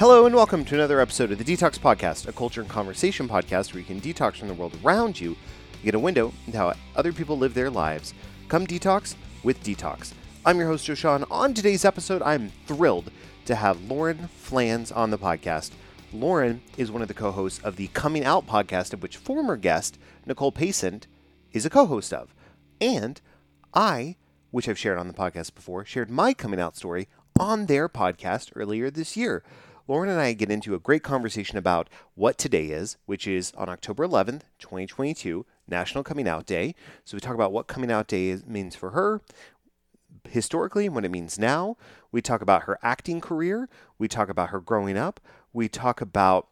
Hello and welcome to another episode of the DTalks Podcast, a culture and conversation podcast where you can detox from the world around you, get a window into how other people live their lives. Come detox with DTalks. I'm your host, Joshan. On today's episode, I'm thrilled to have Lauren Flans on the podcast. Lauren is one of the co hosts of the Coming Out podcast, of which former guest Nicole Pacent is a co host of. And I, which I've shared on the podcast before, shared my coming out story on their podcast earlier this year. Lauren and I get into a great conversation about what today is, which is on October 11th, 2022, National Coming Out Day. So we talk about what coming out day is, means for her, historically and what it means now. We talk about her acting career. We talk about her growing up. We talk about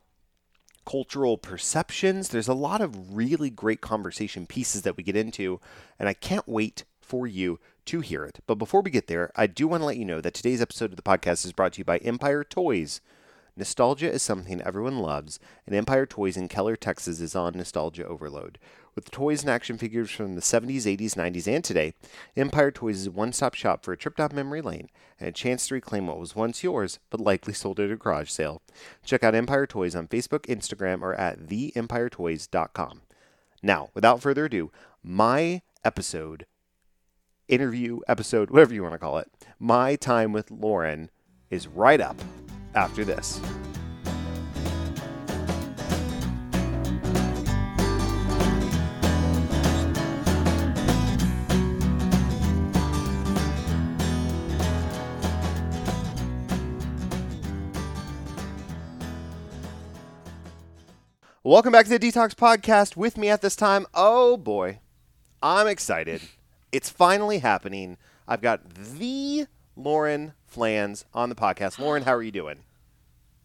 cultural perceptions. There's a lot of really great conversation pieces that we get into, and I can't wait for you to hear it. But before we get there, I do want to let you know that today's episode of the podcast is brought to you by Empire Toys. Nostalgia is something everyone loves, and Empire Toys in Keller, Texas is on nostalgia overload. With toys and action figures from the 70s, 80s, 90s, and today, Empire Toys is a one stop shop for a trip down memory lane and a chance to reclaim what was once yours but likely sold at a garage sale. Check out Empire Toys on Facebook, Instagram, or at theempiretoys.com. Now, without further ado, my episode, interview episode, whatever you want to call it, my time with Lauren is right up after this. Welcome back to the DTalks Podcast. With me at this time, oh boy, I'm excited. It's finally happening. I've got the Lauren Flans on the podcast. Lauren, how are you doing?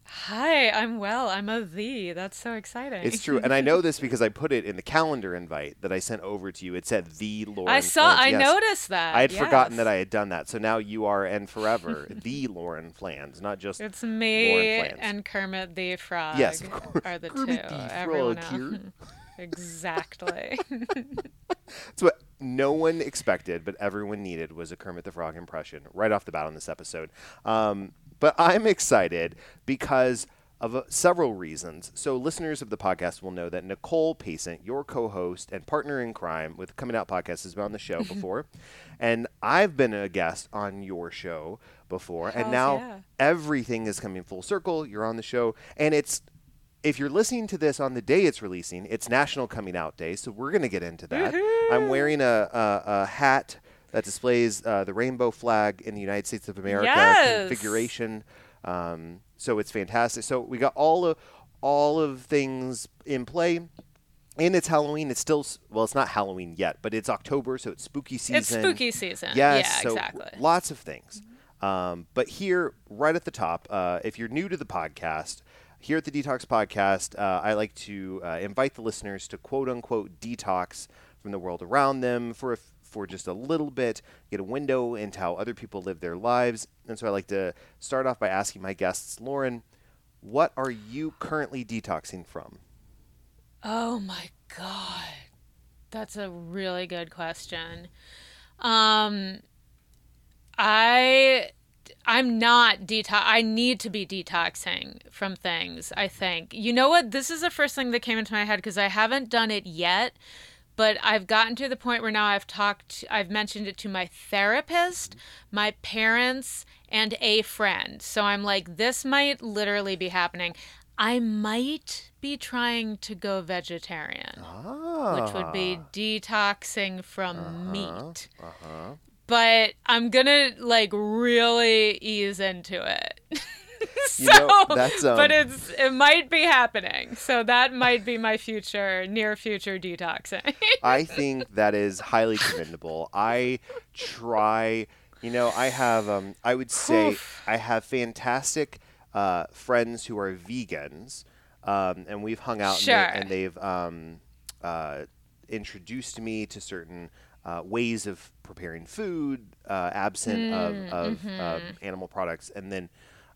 Hi, I'm well. I'm a the. That's so exciting. It's true, and I know this because I put it in the calendar invite that I sent over to you. It said the Lauren. I saw. Flans. I Yes. noticed that. I had yes. forgotten that I had done that, so now you are and forever the Lauren Flans, not just It's me Lauren Flans. and Kermit the Frog. Yes, of course. Are the Kermit two. the Everyone else. here. exactly. It's what no one expected, but everyone needed was a Kermit the Frog impression right off the bat on this episode. Um, but I'm excited because of uh, several reasons. So, listeners of the podcast will know that Nicole Pacent, your co host and partner in crime with Coming Out Podcast, has been on the show before. and I've been a guest on your show before. and now yeah. everything is coming full circle. You're on the show. And it's if you're listening to this on the day it's releasing, it's National Coming Out Day, so we're going to get into that. I'm wearing a, a, a hat that displays uh, the rainbow flag in the United States of America Yes. configuration. Um, so it's fantastic. So we got all of all of things in play. And it's Halloween. It's still well. It's not Halloween yet, but it's October, so it's spooky season. it's spooky season. Yes, yeah, so exactly. lots of things. Um, but here, right at the top, uh, if you're new to the podcast, here at the DTalks Podcast, uh, I like to uh, invite the listeners to quote unquote detox from the world around them for a for just a little bit, get a window into how other people live their lives. And so I like to start off by asking my guests, Lauren, what are you currently detoxing from? Oh my god. That's a really good question. Um I I'm not detox I need to be detoxing from things, I think. You know what? This is the first thing that came into my head because I haven't done it yet, but I've gotten to the point where now I've talked I've mentioned it to my therapist, my parents, and a friend. So I'm like this might literally be happening. I might be trying to go vegetarian Ah, which would be detoxing from Uh-huh. meat. uh-huh. But I'm gonna like really ease into it. so, You know, that's, but um, it's it might be happening. So that might be my future, near future detoxing. I think that is highly commendable. I try, you know, I have, um, I would say, Oof. I have fantastic uh, friends who are vegans, um, and we've hung out Sure. and, they, and they've um, uh, introduced me to certain uh, ways of preparing food, uh, absent of, of um, animal products, and then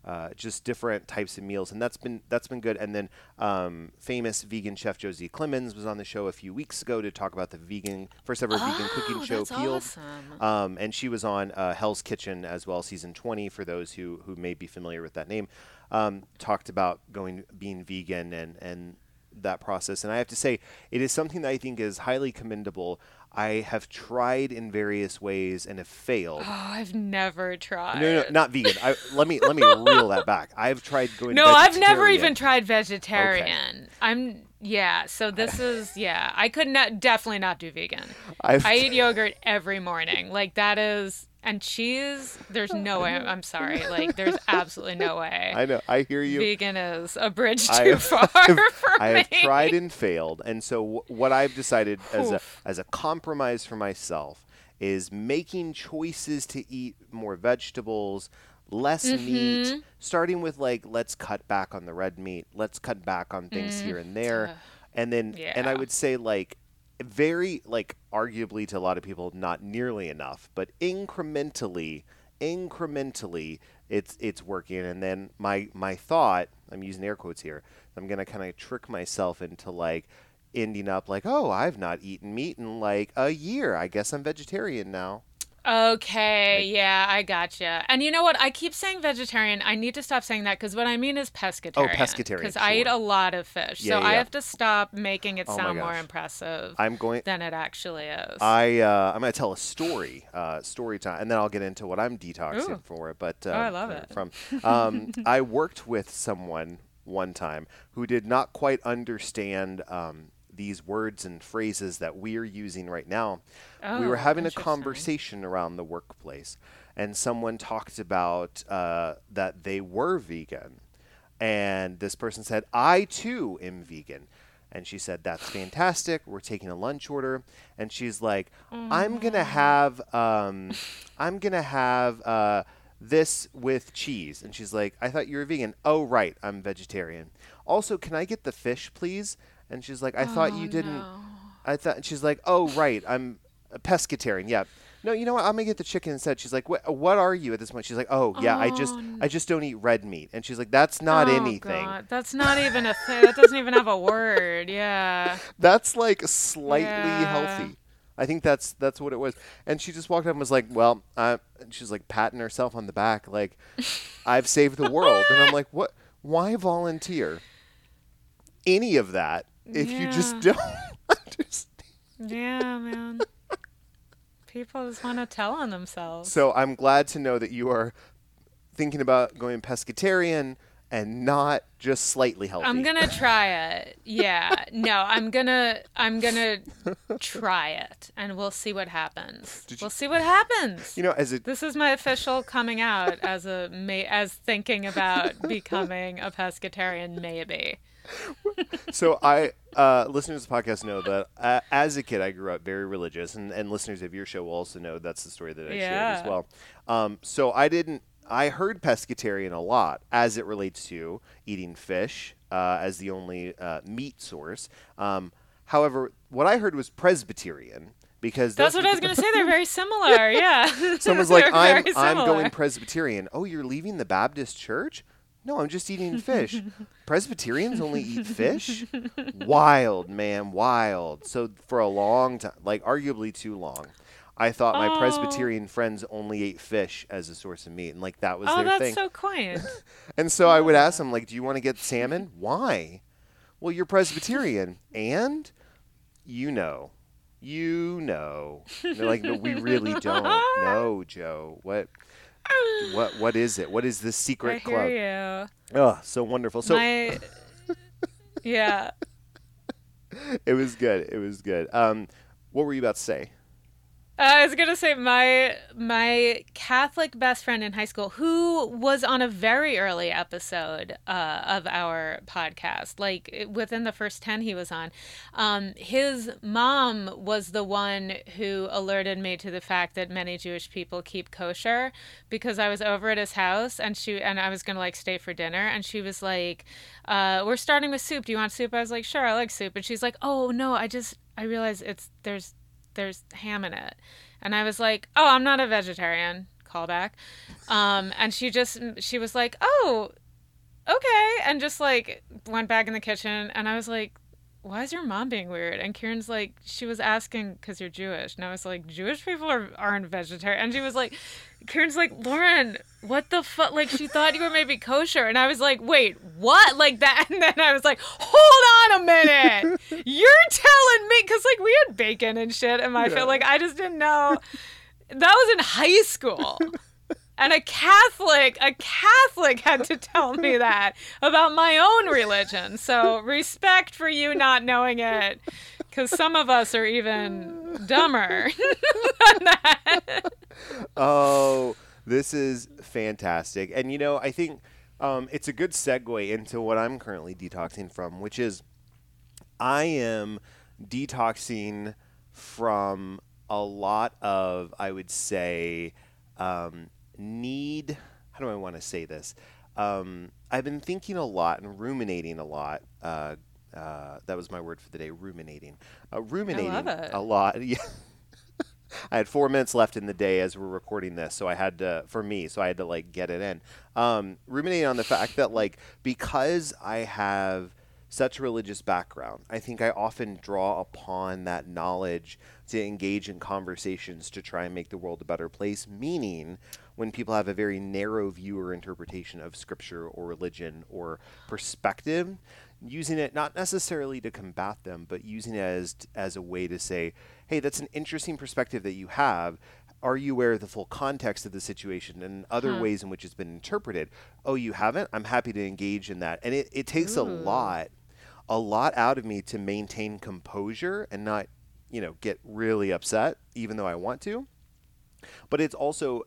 uh, just different types of meals, and that's been that's been good. And then um, famous vegan chef Josie Clemens was on the show a few weeks ago to talk about the vegan first ever vegan cooking Oh, show, Peeled. awesome. Um, and she was on uh, Hell's Kitchen as well, season 20, for those who, who may be familiar with that name. Um, talked about going being vegan and, and that process. And I have to say, it is something that I think is highly commendable. I have tried in various ways and have failed. Oh, I've never tried. No, no, not vegan. I, let me let me reel that back. I've tried going. No, I've never even tried vegetarian. I'm yeah. So this is yeah. I could not definitely not do vegan. I've I eat yogurt every morning. Like that is and cheese. There's no way. I'm sorry. Like there's absolutely no way. I know. I hear you. Vegan is a bridge too I- far for I me. have tried and failed, and so w- what I've decided as a as a compromise for myself is making choices to eat more vegetables, less Mm-hmm. meat, starting with like let's cut back on the red meat, let's cut back on things here and there, and then and I Mm. Would say like very like arguably to a lot of people not nearly enough, but incrementally incrementally it's it's working. And then my my thought i'm using air quotes here i'm gonna kind of trick myself into like ending up like oh i've not eaten meat in like a year. I guess i'm vegetarian now Okay, yeah, I gotcha. And you know what? I keep saying vegetarian. I need to stop saying that because what I mean is pescatarian. Oh, pescatarian, Because I eat a lot of fish, Yeah, so yeah, I have to stop making it Oh sound more impressive i'm going than it actually is. I uh, I'm gonna tell a story, uh, story time, and then I'll get into what I'm detoxing Ooh. for. But um, Oh, I love uh, it. From um, I worked with someone one time who did not quite understand um, these words and phrases that we're using right now. we were Oh, having a conversation around the workplace, and someone talked about uh, that they were vegan, and this person said, "I too am vegan." And she said, "That's fantastic. We're taking a lunch order." And she's like, "I'm gonna have, um, I'm gonna have uh, this with cheese." And she's like, "I thought you were vegan." Oh, right, I'm vegetarian. Also, can I get the fish, please? And she's like, "I thought you didn't." I thought she's like, "Oh, right, I'm a pescatarian." Yeah. No, you know what? I'm gonna get the chicken instead. She's like, "What? What are you at this point?" She's like, "Oh, yeah, I just, I just don't eat red meat." And she's like, "That's not Oh, anything. God. That's not even a thing. That doesn't even have a word. Yeah. That's like slightly Yeah. healthy." I think that's that's what it was. And she just walked up and was like, "Well," uh, and she's like patting herself on the back, like, "I've saved the world." And I'm like, "What? Why volunteer any of that if you just don't understand?" Yeah, man. People just want to tell on themselves. So I'm glad to know that you are thinking about going pescatarian and not just slightly healthy. I'm gonna try it. Yeah. No, I'm gonna I'm gonna try it and we'll see what happens. You- We'll see what happens. you know, as a This is my official coming out as a as thinking about becoming a pescatarian maybe. So I uh, listeners of the podcast know that uh, as a kid I grew up very religious, and, and listeners of your show will also know that's the story that I shared as well. Um, so I didn't. I heard pescatarian a lot as it relates to eating fish uh, as the only uh, meat source. Um, however, what I heard was Presbyterian because That's what I was gonna say. They're very similar. Yeah. Someone's like, I'm, I'm going. Presbyterian. Oh, you're leaving the Baptist church? No, I'm just eating fish. Presbyterians only eat fish? wild, man, wild. So for a long time, like arguably too long, I thought my Oh. Presbyterian friends only ate fish as a source of meat, and like that was Oh, their that's thing. so quaint. and so I would ask them, like, do you want to get salmon? Why? Well, you're Presbyterian, and you know. You know. They're like, no, we really don't know, Joe. What what what is it? What is this I secret hear club? you. Oh, so wonderful. So my yeah. it was good. It was good. Um what were you about to say? I was gonna say my my Catholic best friend in high school, who was on a very early episode uh, of our podcast, like within the first ten he was on. Um, his mom was the one who alerted me to the fact that many Jewish people keep kosher, because I was over at his house and she and I was gonna like stay for dinner, and she was like, uh, "We're starting with soup. Do you want soup?" I was like, "Sure, I like soup," and she's like, "Oh no, I just I realize it's there's." There's ham in it. And I was like, oh, I'm not a vegetarian. callback. Um, and she just she was like, "Oh, okay," and just like went back in the kitchen. And I was like, "Why is your mom being weird?" And Kieran's like, "She was asking because you're Jewish." And I was like, "Jewish people are aren't vegetarian." And she was like, Kieran's like, "Lauren, what the fuck?" Like she thought you were maybe kosher, and I was like, "Wait, what?" Like that. And then I was like, "Hold on a minute, you're telling me?" Because like we had bacon and shit, and I Yeah. feel like I just didn't know. That was in high school. And a Catholic, a Catholic had to tell me that about my own religion. So respect for you not knowing it, because some of us are even dumber than that. Oh, this is fantastic. And you know, I think um, it's a good segue into what I'm currently detoxing from, which is I am detoxing from a lot of, I would say, um, need. How do I want to say this? Um, I've been thinking a lot and ruminating a lot. Uh, uh, that was my word for the day, ruminating. Uh, ruminating a lot. Yeah. I had four minutes left in the day as we're recording this, so I had to, for me, so I had to like get it in. Um, ruminating on the fact that like because I have such a religious background, I think I often draw upon that knowledge to engage in conversations to try and make the world a better place. Meaning, when people have a very narrow view or interpretation of scripture or religion or perspective, using it not necessarily to combat them, but using it as as a way to say, "Hey, that's an interesting perspective that you have. Are you aware of the full context of the situation and other Huh. ways in which it's been interpreted? Oh, you haven't? I'm happy to engage in that." And it, it takes a hmm. lot, a lot out of me to maintain composure and not, you know, get really upset, even though I want to. But it's also,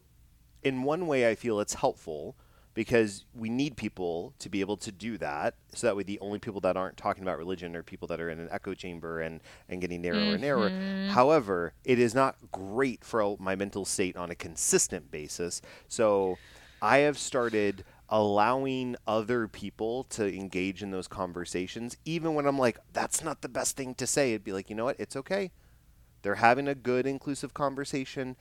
in one way, I feel it's helpful because we need people to be able to do that. So that way, the only people that aren't talking about religion are people that are in an echo chamber and, and getting narrower and narrower. Mm-hmm. However, it is not great for my mental state on a consistent basis. So I have started allowing other people to engage in those conversations, even when I'm like, that's not the best thing to say. It'd be like, you know what? It's okay. They're having a good, inclusive conversation.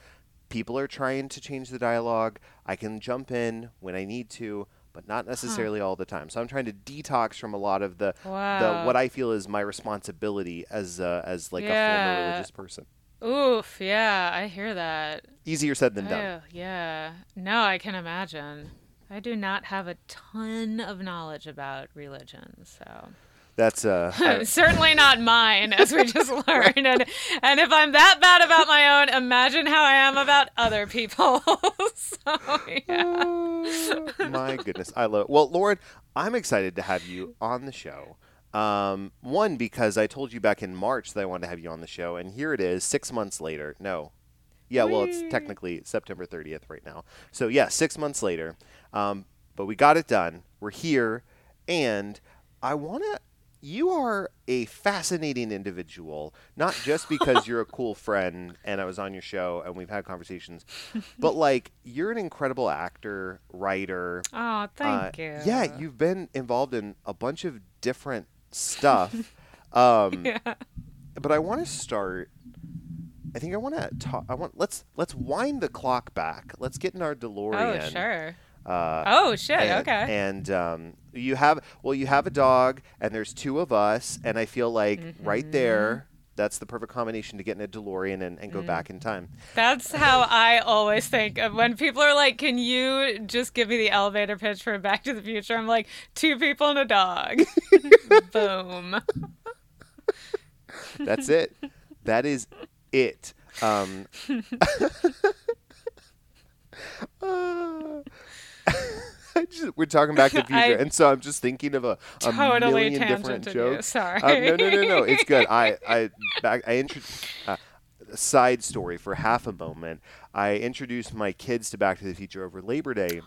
People are trying to change the dialogue. I can jump in when I need to, but not necessarily all the time. So I'm trying to detox from a lot of the, the what I feel is my responsibility as uh, as like a former religious person. Oof, yeah, I hear that. Easier said than done. Oh, yeah. No, I can imagine. I do not have a ton of knowledge about religion, so That's uh, I- certainly not mine, as we just learned. And, and if I'm that bad about my own, imagine how I am about other people. so yeah. Oh, my goodness, I love. It. Well, Lauren, I'm excited to have you on the show. Um, one because I told you back in March that I wanted to have you on the show, and here it is, six months later. No, yeah, well, it's technically September 30th right now. So yeah, six months later. Um, but we got it done. We're here, and I want to. You are a fascinating individual, not just because you're a cool friend and I was on your show and we've had conversations, but like you're an incredible actor, writer. Oh, thank Uh, you. Yeah, you've been involved in a bunch of different stuff. um, Yeah. but I want to start. I think I want to talk. I want let's let's wind the clock back. Let's get in our DeLorean. Oh, sure. Uh, Oh, shit. and, okay. And um, you have well, you have a dog, and there's two of us, and I feel like right Mm-hmm. there, that's the perfect combination to get in a DeLorean and, and go Mm. back in time. That's how I always think of when people are like, "Can you just give me the elevator pitch for Back to the Future?" I'm like, two people and a dog. Boom. That's it. That is it. Um, uh, just, we're talking Back to the Future, and so I'm just thinking of a, a Totally million different jokes. Sorry. Uh, no, no, no, no. It's good. I, I, back, I intro- uh, a side story for half a moment. I introduced my kids to Back to the Future over Labor Day.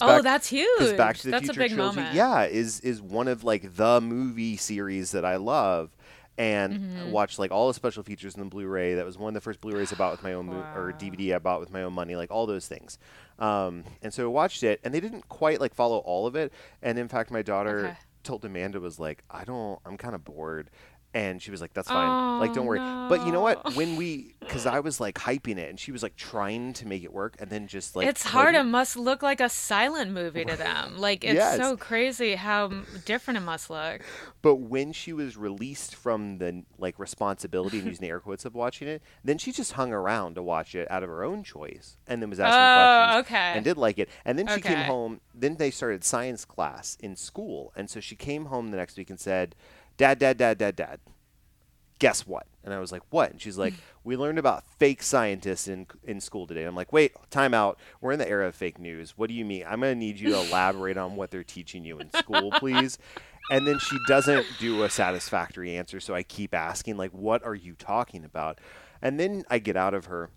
Oh, back, that's 'cause huge. Back to the That's a Future big trilogy, moment. yeah, is is one of like the movie series that I love. And Mm-hmm. watched like all the special features in the Blu-ray. That was one of the first Blu-rays I bought with my own mo- or DVD I bought with my own money, like all those things. Um, and so I watched it, and they didn't quite like follow all of it. And in fact, my daughter Okay. told Amanda was like, "I don't, I'm kind of bored." And she was like, "That's fine. like, don't Oh, worry." But you know what? When we, because I was like hyping it, and she was like trying to make it work, and then just like it's hard. It must look like a silent movie to them. Like it's Yes. so crazy how different it must look. But when she was released from the like responsibility and using air quotes of watching it, then she just hung around to watch it out of her own choice, and then was asking Oh, questions okay. and did like it. And then she came home. Then they started science class in school, and so she came home the next week and said, "Dad, dad, dad, dad, dad." Guess what? And I was like, "What?" And she's like, "We learned about fake scientists in in school today." I'm like, "Wait, time out. We're in the era of fake news. What do you mean? I'm gonna need you to elaborate on what they're teaching you in school, please." And then she doesn't do a satisfactory answer, so I keep asking, like, "What are you talking about?" And then I get out of her.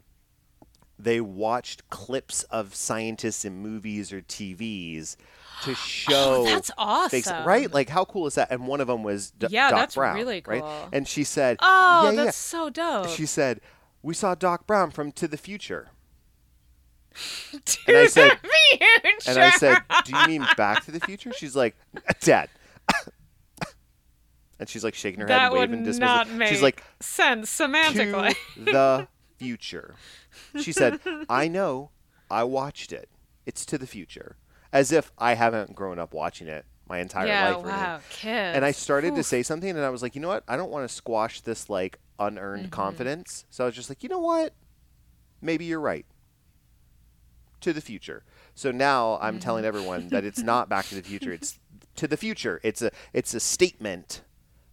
They watched clips of scientists in movies or TVs to oh, show Oh, that's awesome. right? Like, how cool is that? And one of them was D- Yeah, Doc that's Brown, really right? cool. And she said, Oh, yeah, yeah. that's so dope. She said, "We saw Doc Brown from To the Future." To and I said- the future. And I said, "Do you mean Back to the Future?" She's like, "Dad." and she's like shaking her that head, waving make She's like, sense "To semantically. the future." She said, "I know. I watched it. It's to the future." As if I haven't grown up watching it my entire yeah, life. wow, kids. And I started to say something, and I was like, you know what? I don't want to squash this like unearned Mm-hmm. confidence. So I was just like, you know what? Maybe you're right. To the future. So now I'm Mm-hmm. telling everyone that it's not Back to the Future. It's to the future. It's a it's a statement,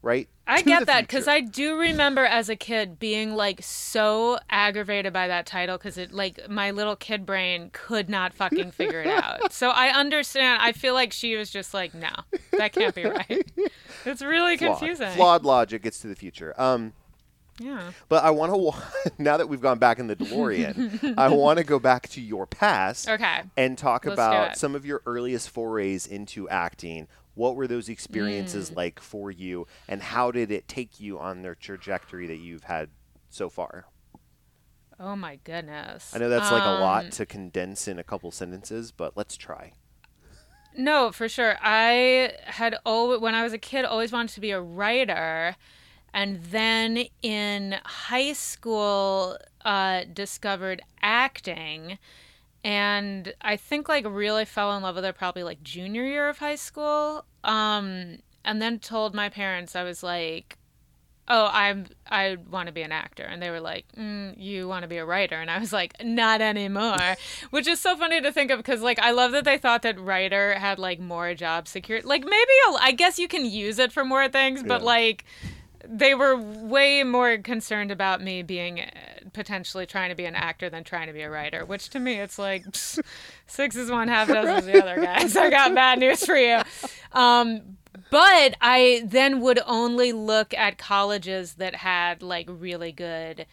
right? I get that because. I do remember as a kid being like so aggravated by that title because it like my little kid brain could not fucking figure it out. So I understand. I feel like she was just like, no, that can't be right. It's really Flawed. confusing. Flawed logic gets to the future. Um, Yeah. but I want to now that we've gone back in the DeLorean, I want to go back to your past. Okay. and talk Let's about some of your earliest forays into acting. What were those Mm. experiences like for you, and how did it take you on the trajectory that you've had so far? Oh my goodness. I know that's like a Um, lot to condense in a couple sentences, but let's try. No, for sure. I had always, when I was a kid, always wanted to be a writer, and then in high school, uh, discovered acting, and I think like really fell in love with it probably like junior year of high school. Um, and then told my parents I was like, oh i'm i want to be an actor. And they were like mm, you want to be a writer. And i was like not anymore. Which is so funny to think of because like i love that they thought that writer had like more job security like maybe I guess you can use it for more things but like they were way more concerned about me being uh, potentially trying to be an actor than trying to be a writer which to me it's like six is one half dozen is the other guys. I got bad news for you. Um, but I then would only look at colleges that had like really good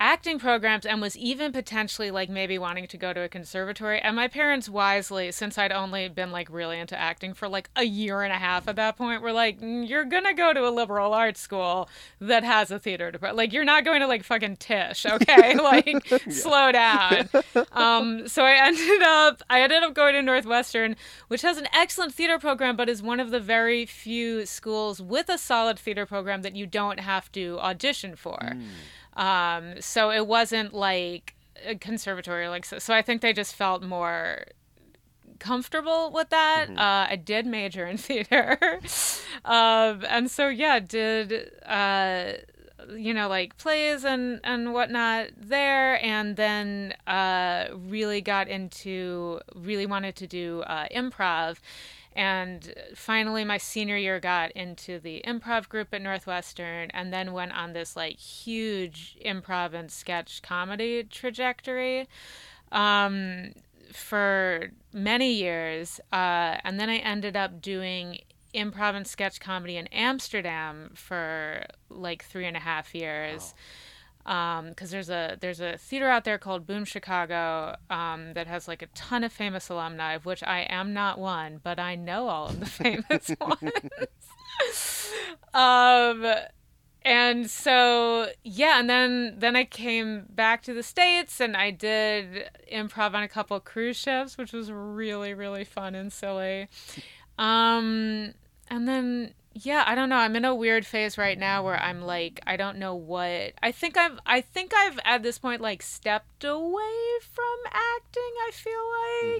acting programs and was even potentially like maybe wanting to go to a conservatory. And my parents wisely, since I'd only been like really into acting for like a year and a half at that point, were like, "Mm, you're gonna go to a liberal arts school that has a theater department. Like you're not going to like fucking Tisch, okay? like slow down. Um, so I ended up I ended up going to Northwestern, which has an excellent theater program, but is one of the very few schools with a solid theater program that you don't have to audition for. Um, so it wasn't like a conservatory like so, so I think they just felt more comfortable with that. Uh, I did major in theater, um, and so yeah, did uh, you know like plays and and whatnot there, and then uh, really got into really wanted to do uh, improv. And finally, my senior year got into the improv group at Northwestern, and then went on this like huge improv and sketch comedy trajectory um, for many years. Uh, and then I ended up doing improv and sketch comedy in Amsterdam for like three and a half years. Because there's a there's a theater out there called Boom Chicago um, that has like a ton of famous alumni, of which I am not one, but I know all of the famous ones. um, and so yeah and then then i came back to the states and i did improv on a couple cruise ships which was really really fun and silly um and then yeah, I don't know. I'm in a weird phase right now where I'm like, I don't know what. I think I've, I think I've at this point like stepped away from acting. I feel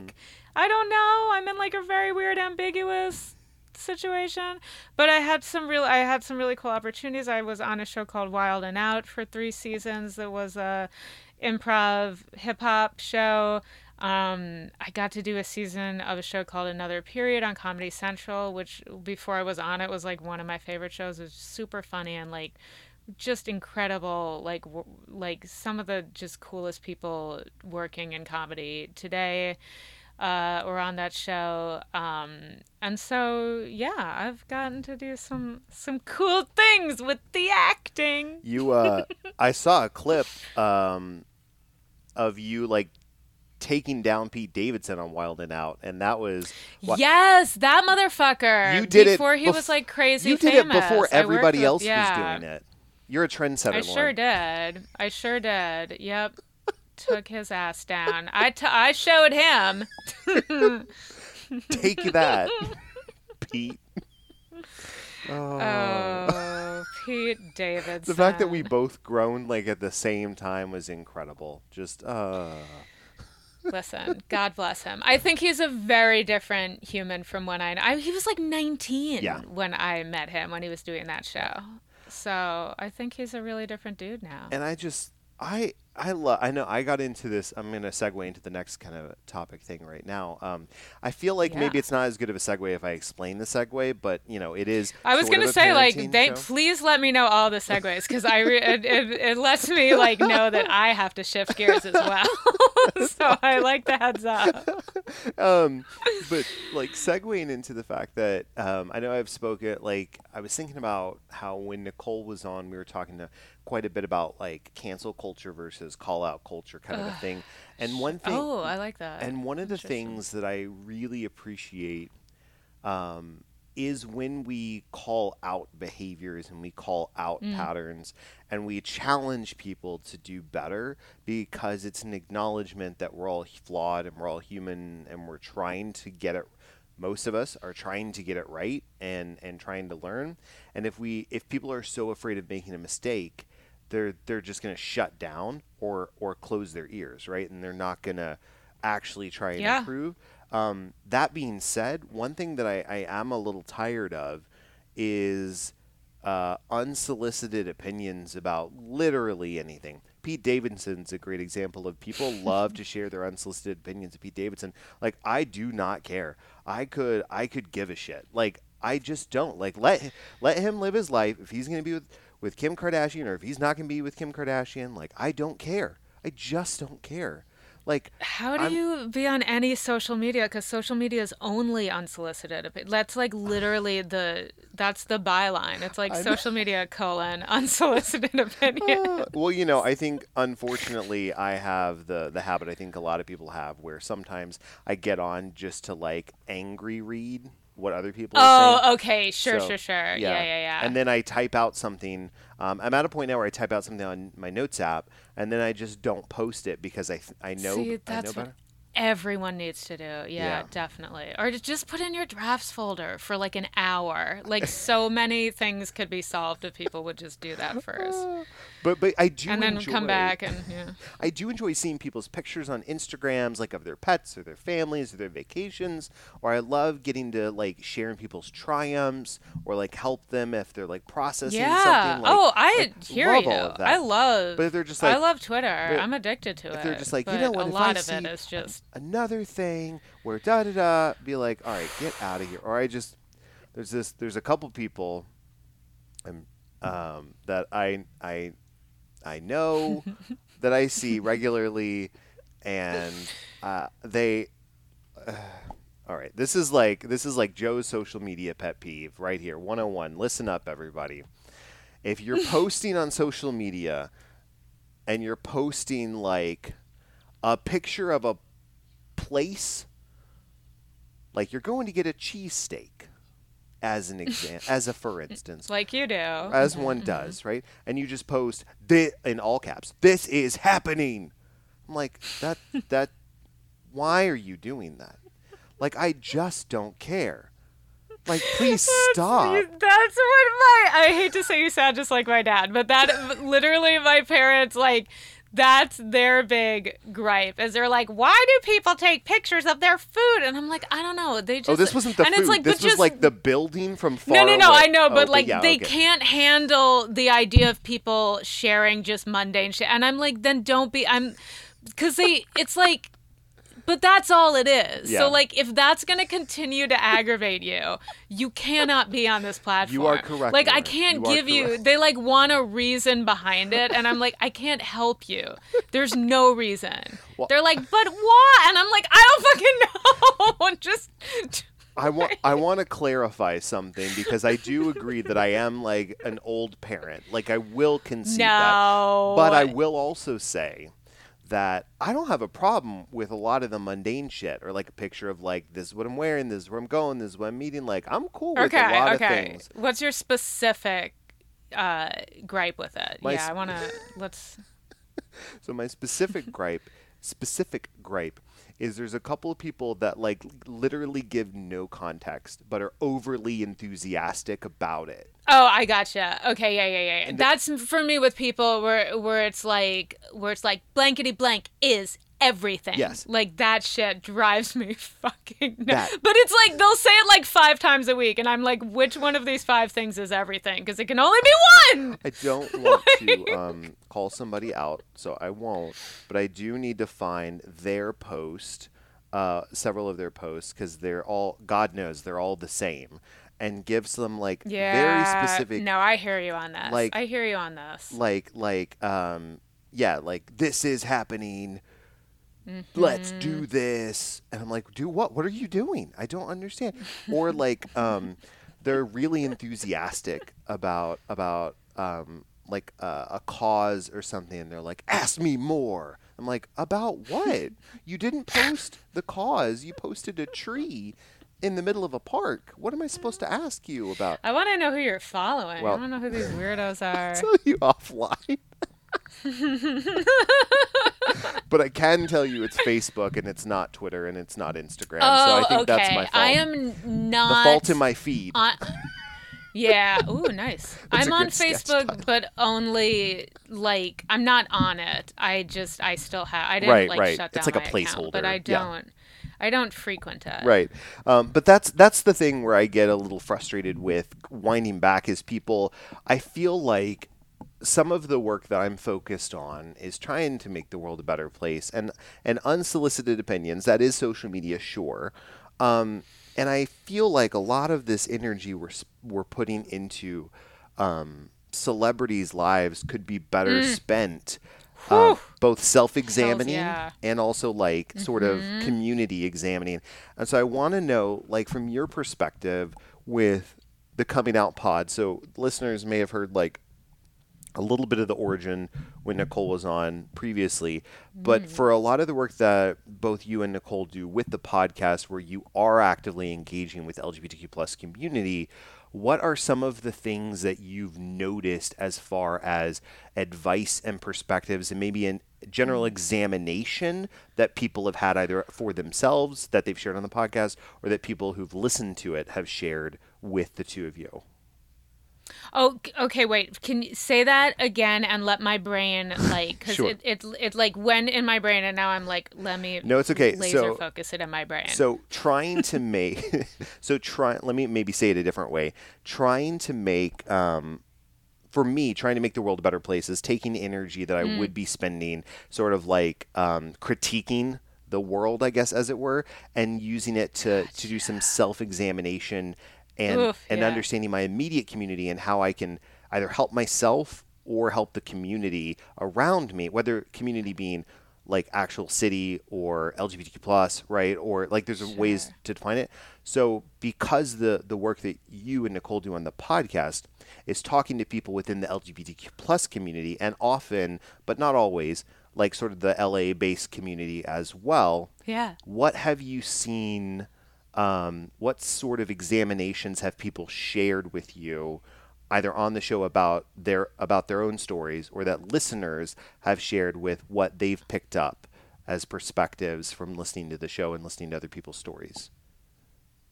like, mm-hmm. I don't know. I'm in like a very weird, ambiguous situation. But I had some real, I had some really cool opportunities. I was on a show called Wild and Out for three seasons. It was a improv hip hop show. Um, I got to do a season of a show called Another Period on Comedy Central, which before I was on it was like one of my favorite shows. It was super funny and like just incredible. Like w- like some of the just coolest people working in comedy today uh, were on that show. Um, and so yeah, I've gotten to do some some cool things with the acting. You, uh, I saw a clip um, of you like taking down Pete Davidson on Wild and Out, and that was yes, that motherfucker. You did before it he bef- was like crazy. You did famous. it before everybody with, else yeah. was doing it. You're a trendsetter. I sure did. I sure did. Yep. Took his ass down. I, t- I showed him. Take that, Pete. Oh. oh, Pete Davidson. The fact that we both groaned like at the same time was incredible. Just uh Listen, God bless him. I think he's a very different human from when I, I he was like 19 yeah. when I met him when he was doing that show. So, I think he's a really different dude now. And I just I I love. I know I got into this. I'm going to segue into the next kind of topic thing right now. Um, I feel like yeah. maybe it's not as good of a segue if I explain the segue, but you know, it is. I was going to say like, they, please let me know all the segues because I re- it, it, it, lets me like know that I have to shift gears as well. so I like the heads up. um, but like segueing into the fact that um, I know I've spoken. Like I was thinking about how when Nicole was on, we were talking to quite a bit about like cancel culture versus call out culture kind of a thing. And one thing Oh, I like that. And one of the things that I really appreciate um, is when we call out behaviors and we call out mm. patterns and we challenge people to do better because it's an acknowledgement that we're all flawed and we're all human and we're trying to get it most of us are trying to get it right and and trying to learn and if we if people are so afraid of making a mistake they're they're just going to shut down or or close their ears, right? And they're not going to actually try and yeah. improve. Um, that being said, one thing that I, I am a little tired of is uh, unsolicited opinions about literally anything. Pete Davidson's a great example of people love to share their unsolicited opinions of Pete Davidson. Like I do not care. I could I could give a shit. Like I just don't. Like let let him live his life. If he's going to be with with Kim Kardashian or if he's not going to be with Kim Kardashian, like I don't care. I just don't care. Like how do I'm, you be on any social media cuz social media is only unsolicited. That's like literally the that's the byline. It's like social media colon unsolicited opinion. Uh, well, you know, I think unfortunately I have the the habit I think a lot of people have where sometimes I get on just to like angry read what other people say. oh, saying. okay, sure, so, sure, sure. Yeah. yeah, yeah, yeah. And then I type out something. Um, I'm at a point now where I type out something on my notes app, and then I just don't post it because I I know See, that's I know what, better everyone needs to do. Yeah, yeah, definitely. Or just put in your drafts folder for like an hour. Like so many things could be solved if people would just do that first. But but I do and then enjoy, come back and yeah. I do enjoy seeing people's pictures on Instagrams, like of their pets or their families or their vacations. Or I love getting to like sharing people's triumphs or like help them if they're like processing yeah. something. Like, oh, I like, hear love you. I love. But if they're just like, I love Twitter. I'm addicted to if it. They're just like, you know what? A lot of it is just another thing where da da da. Be like, all right, get out of here. Or I just there's this there's a couple people, um, um that I I I know that I see regularly, and uh, they. Uh, all right, this is like this is like Joe's social media pet peeve right here. 101. Listen up, everybody. If you're posting on social media, and you're posting like a picture of a place, like you're going to get a cheesesteak as an example, as a for instance, like you do, as one mm-hmm. does, right? And you just post this in all caps. This is happening. I'm like that. That. Why are you doing that? Like I just don't care. Like, please stop. That's what my I hate to say you sound just like my dad, but that literally my parents like that's their big gripe is they're like why do people take pictures of their food and i'm like i don't know they just oh, this wasn't the and food. it's like this but was just, like the building from far no no no away. i know Oh, but like yeah, they okay. can't handle the idea of people sharing just mundane shit and i'm like then don't be i'm because they it's like but that's all it is. Yeah. so like if that's going to continue to aggravate you you cannot be on this platform. You are correct, like i can't You give you they like want a reason behind it and i'm like i can't help you. There's no reason. Well- they're like but why? And i'm like i don't fucking know. Just I want I want to clarify something because I do agree that I am like an old parent. Like I will concede that. no. But I will also say that I don't have a problem with a lot of the mundane shit or like a picture of like this is what I'm wearing, this is where I'm going, this is what I'm meeting. Like I'm cool with okay a lot okay of things. what's your specific uh gripe with it My yeah I want to let's So my specific gripe, specific gripe is there's a couple of people that like literally give no context but are overly enthusiastic about it. Oh, I gotcha. Okay, yeah, yeah, yeah. That's for me with people where where it's like where it's like blankety blank is everything. Yes. Like that shit drives me fucking nuts. But it's like they'll say it like five times a week, and I'm like, which one of these five things is everything? Because it can only be one. I don't want to um, call somebody out, so I won't. But I do need to find their post, uh, several of their posts, because they're all, God knows, they're all the same, and gives them like Yeah. very specific, No, I hear you on this. like- I hear you on this. like, like, um, yeah, like this is happening. Let's Mm-hmm. do this, and I'm like, do what? What are you doing? I don't understand. or like, um, they're really enthusiastic about about um, like uh, a cause or something, and they're like, ask me more. I'm like, about what? you didn't post the cause. You posted a tree in the middle of a park. What am I supposed to ask you about? I want to know who you're following. Well- I want to know who these weirdos are. I'll tell you offline. but I can tell you it's Facebook and it's not Twitter and it's not Instagram. oh, so I think okay. that's my fault. I am not the fault in my feed. on yeah ooh nice i'm on facebook but only like i'm not on it i just i still have i didn't Right, like right. shut It's down like a placeholder, account, but i don't i don't frequent it Right. Um, but that's that's the thing where I get a little frustrated with winding back is people I feel like some of the work that I'm focused on is trying to make the world a better place and and unsolicited opinions that is social media sure um, and I feel like a lot of this energy we're we're putting into um, celebrities' lives could be better spent uh, both self-examining yeah. and also like sort of Mm-hmm. community examining. And so I want to know, like, from your perspective with the coming out pod. So listeners may have heard like a little bit of the origin when mm-hmm. Nicole was on previously, but mm-hmm. for a lot of the work that both you and Nicole do with the podcast, where you are actively engaging with LGBTQ plus community, what are some of the things that you've noticed as far as advice and perspectives, and maybe a general mm-hmm. examination that people have had either for themselves that they've shared on the podcast, or that people who've listened to it have shared with the two of you? Oh okay wait can you say that again and let my brain like because Sure. it, it it like went in my brain and now i'm like let me No, it's okay. laser So- focus it in my brain So trying to make, so try. Let me maybe say it a different way. Trying to make, um, for me, trying to make the world a better place is taking energy that I Mm. would be spending, sort of like um, critiquing the world, I guess, as it were, and using it to to do some self examination and Oof, and yeah. understanding my immediate community and how I can either help myself or help the community around me, whether community being like actual city or LGBTQ plus, right? Or like there's ways to define it. So because the the work that you and Nicole do on the podcast is talking to people within the LGBTQ plus community and often, but not always, like sort of the LA based community as well. yeah What have you seen? Um, what sort of examinations have people shared with you, either on the show about their about their own stories, or that listeners have shared with what they've picked up as perspectives from listening to the show and listening to other people's stories?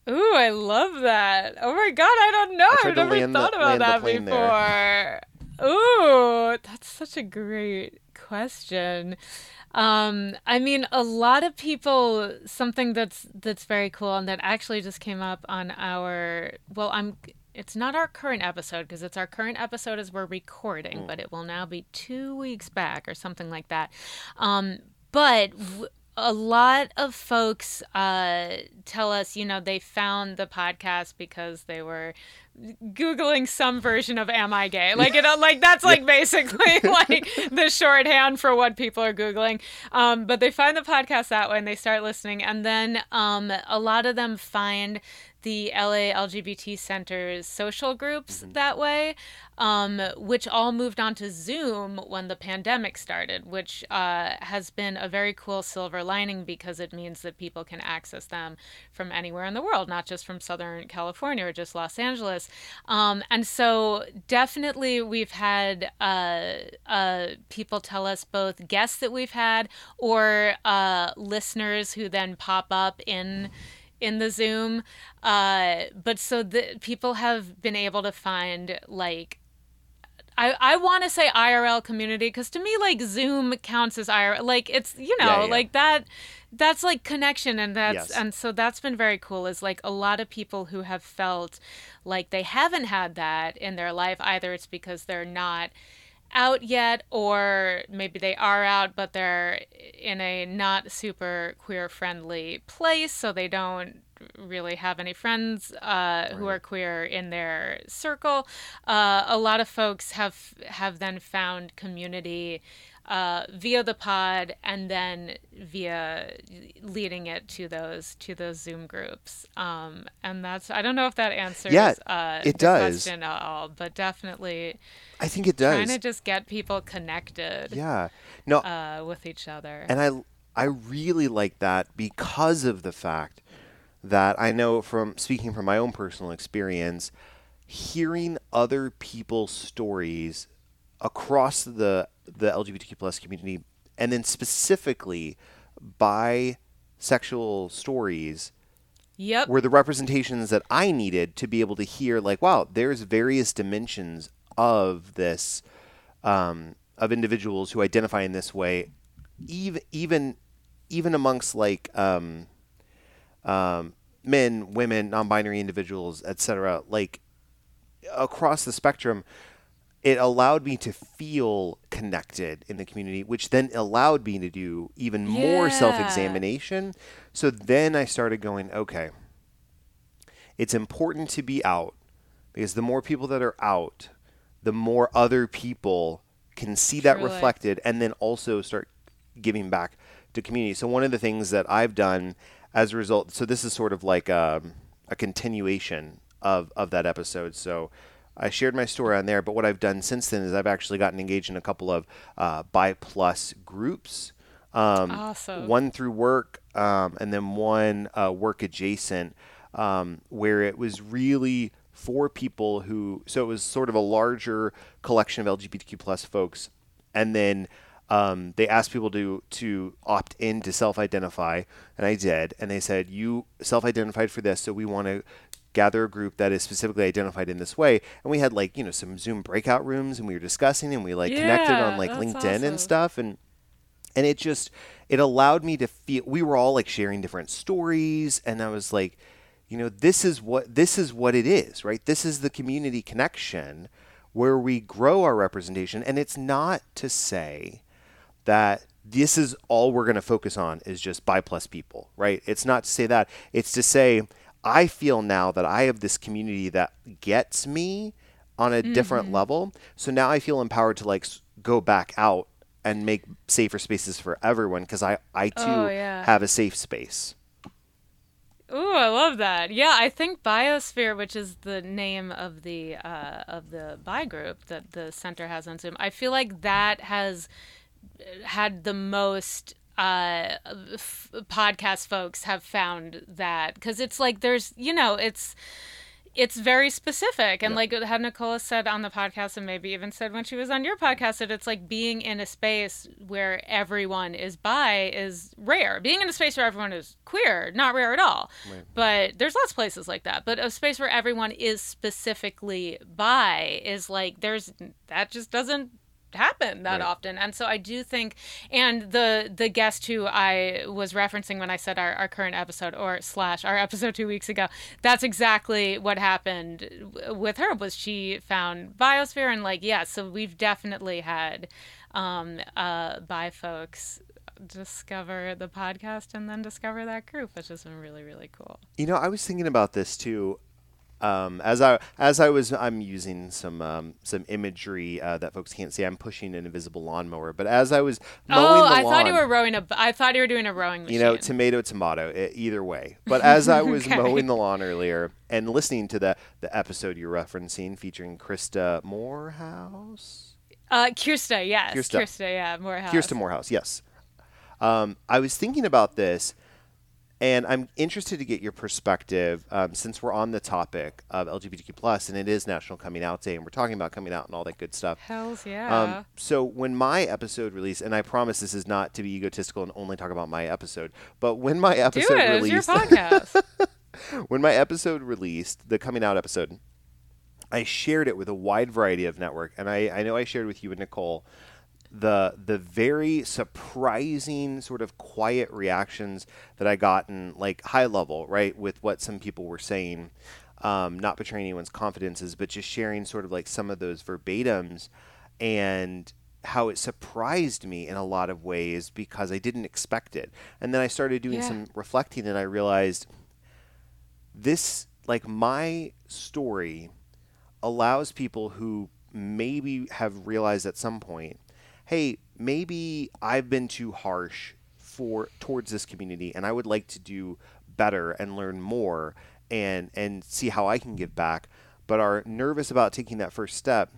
Ooh, I love that. Oh my god, I don't know. I've never thought the- about that before. Ooh, that's such a great question. Um, I mean, a lot of people. Something that's that's very cool, and that actually just came up on our. Well, I'm. It's not our current episode because it's our current episode as we're recording, but it will now be two weeks back or something like that. Um, but w- a lot of folks uh, tell us, you know, they found the podcast because they were googling some version of "Am I gay?" Like you know, like that's like basically like the shorthand for what people are googling. Um, but they find the podcast that way and they start listening, and then um, a lot of them find the LA LGBT Center's social groups that way, um, which all moved on to Zoom when the pandemic started, which uh, has been a very cool silver lining because it means that people can access them from anywhere in the world, not just from Southern California or just Los Angeles. Um, and so, definitely, we've had uh, uh, people tell us both guests that we've had or uh, listeners who then pop up in in the Zoom. Uh, but so the people have been able to find like I, I want to say IRL community because to me like Zoom counts as IRL like it's you know Yeah, yeah. like that that's like connection and that's Yes. and so that's been very cool is like a lot of people who have felt like they haven't had that in their life either it's because they're not out yet or maybe they are out but they're in a not super queer friendly place so they don't really have any friends uh, who are queer in their circle. Uh, a lot of folks have have then found community uh, via the pod and then via leading it to those to those zoom groups um, and that's i don't know if that answers Yeah, uh, it the does. question at all but definitely I think it does. trying to just get people connected Yeah. No, uh, with each other. and I I really like that because of the fact that I know from speaking from my own personal experience, hearing other people's stories across the the LGBTQ plus community, and then specifically bisexual stories yep. were the representations that I needed to be able to hear, like, wow, there's various dimensions of this, um, of individuals who identify in this way, even even even amongst like um, um, men, women, non-binary individuals, etc. Like across the spectrum, it allowed me to feel connected in the community, which then allowed me to do even more self-examination. So then I started going, okay, it's important to be out because the more people that are out, the more other people can see that reflected and then also start giving back to community. So one of the things that I've done as a result, so this is sort of like um, a continuation of, of that episode. So I shared my story on there, but what I've done since then is I've actually gotten engaged in a couple of uh, Bi Plus groups. Um, Awesome. One through work, um, and then one uh, work adjacent, um, where it was really for people who. So it was sort of a larger collection of LGBTQ plus folks, and then um, they asked people to to opt in to self-identify, and I did, and they said you self-identified for this, so we want to gather a group that is specifically identified in this way, and we had like you know some Zoom breakout rooms, and we were discussing, and we like connected on like LinkedIn awesome. and stuff, and and it just it allowed me to feel we were all like sharing different stories. And i was like you know this is what this is what it is right? This is the community connection where we grow our representation. And it's not to say that this is all we're going to focus on is just bi plus people right? It's not to say that. It's to say i feel now that i have this community that gets me on a different Mm-hmm. level so now i feel empowered to like go back out and make safer spaces for everyone because i i too Oh, yeah. have a safe space Ooh, I love that. Yeah, I think Biosphere, which is the name of the uh, of the bi group that the center has on Zoom, I feel like that has had the most uh f- podcast folks have found that because it's like there's you know it's it's very specific. And like how nicola said on the podcast and maybe even said when she was on your podcast that it's like being in a space where everyone is bi is rare. Being in a space where everyone is queer not rare at all. Right. but there's lots of places like that. But a space where everyone is specifically bi is like there's that just doesn't happen that right. often and so i do think and the the guest who i was referencing when i said our, our current episode or slash our episode two weeks ago that's exactly what happened with her was she found biosphere and like yeah so we've definitely had um uh bi folks discover the podcast and then discover that group which has been really really cool you know i was thinking about this too um, as I as I was, I'm using some um, some imagery uh, that folks can't see. I'm pushing an invisible lawnmower, but as I was mowing oh, the I lawn, thought you were rowing a. I thought you were doing a rowing machine. You know, tomato, tomato, it, either way. But as I was okay. mowing the lawn earlier and listening to the the episode you're referencing, featuring Krista Morehouse. Uh, Kirsta, yes, Kirsta, Kirsta yeah, Morehouse. Kirsta Morehouse, yes. Um, I was thinking about this and I'm interested to get your perspective um, since we're on the topic of LGBTQ plus, and it is National Coming Out Day, and we're talking about coming out and all that good stuff. Hell's yeah. Um, so when my episode released, and I promise this is not to be egotistical and only talk about my episode, but when my episode it, released, when my episode released, the coming out episode, I shared it with a wide variety of network, and I, I know I shared with you and Nicole the the very surprising sort of quiet reactions that I got in like high level, right, with what some people were saying, um, not betraying anyone's confidences, but just sharing sort of like some of those verbatims and how it surprised me in a lot of ways because I didn't expect it. And then I started doing yeah. some reflecting and I realized this like my story allows people who maybe have realized at some point hey, maybe I've been too harsh for towards this community and I would like to do better and learn more and and see how I can give back, but are nervous about taking that first step.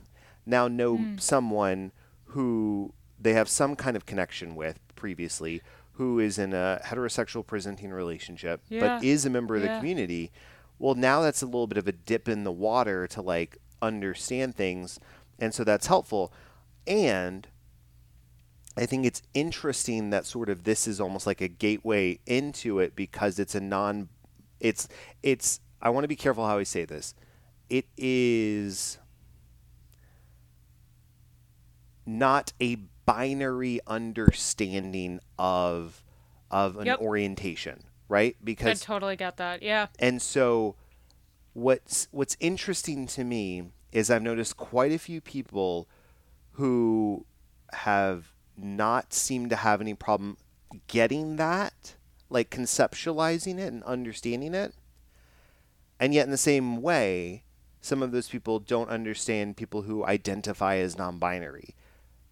Now know mm. someone who they have some kind of connection with previously who is in a heterosexual presenting relationship yeah. but is a member of yeah. the community. Well, now that's a little bit of a dip in the water to like understand things and so that's helpful. And I think it's interesting that sort of this is almost like a gateway into it because it's a non it's it's I want to be careful how I say this. It is not a binary understanding of of an yep. orientation, right? Because I totally get that. Yeah. And so what's what's interesting to me is I've noticed quite a few people who have not seem to have any problem getting that, like conceptualizing it and understanding it. And yet, in the same way, some of those people don't understand people who identify as non binary.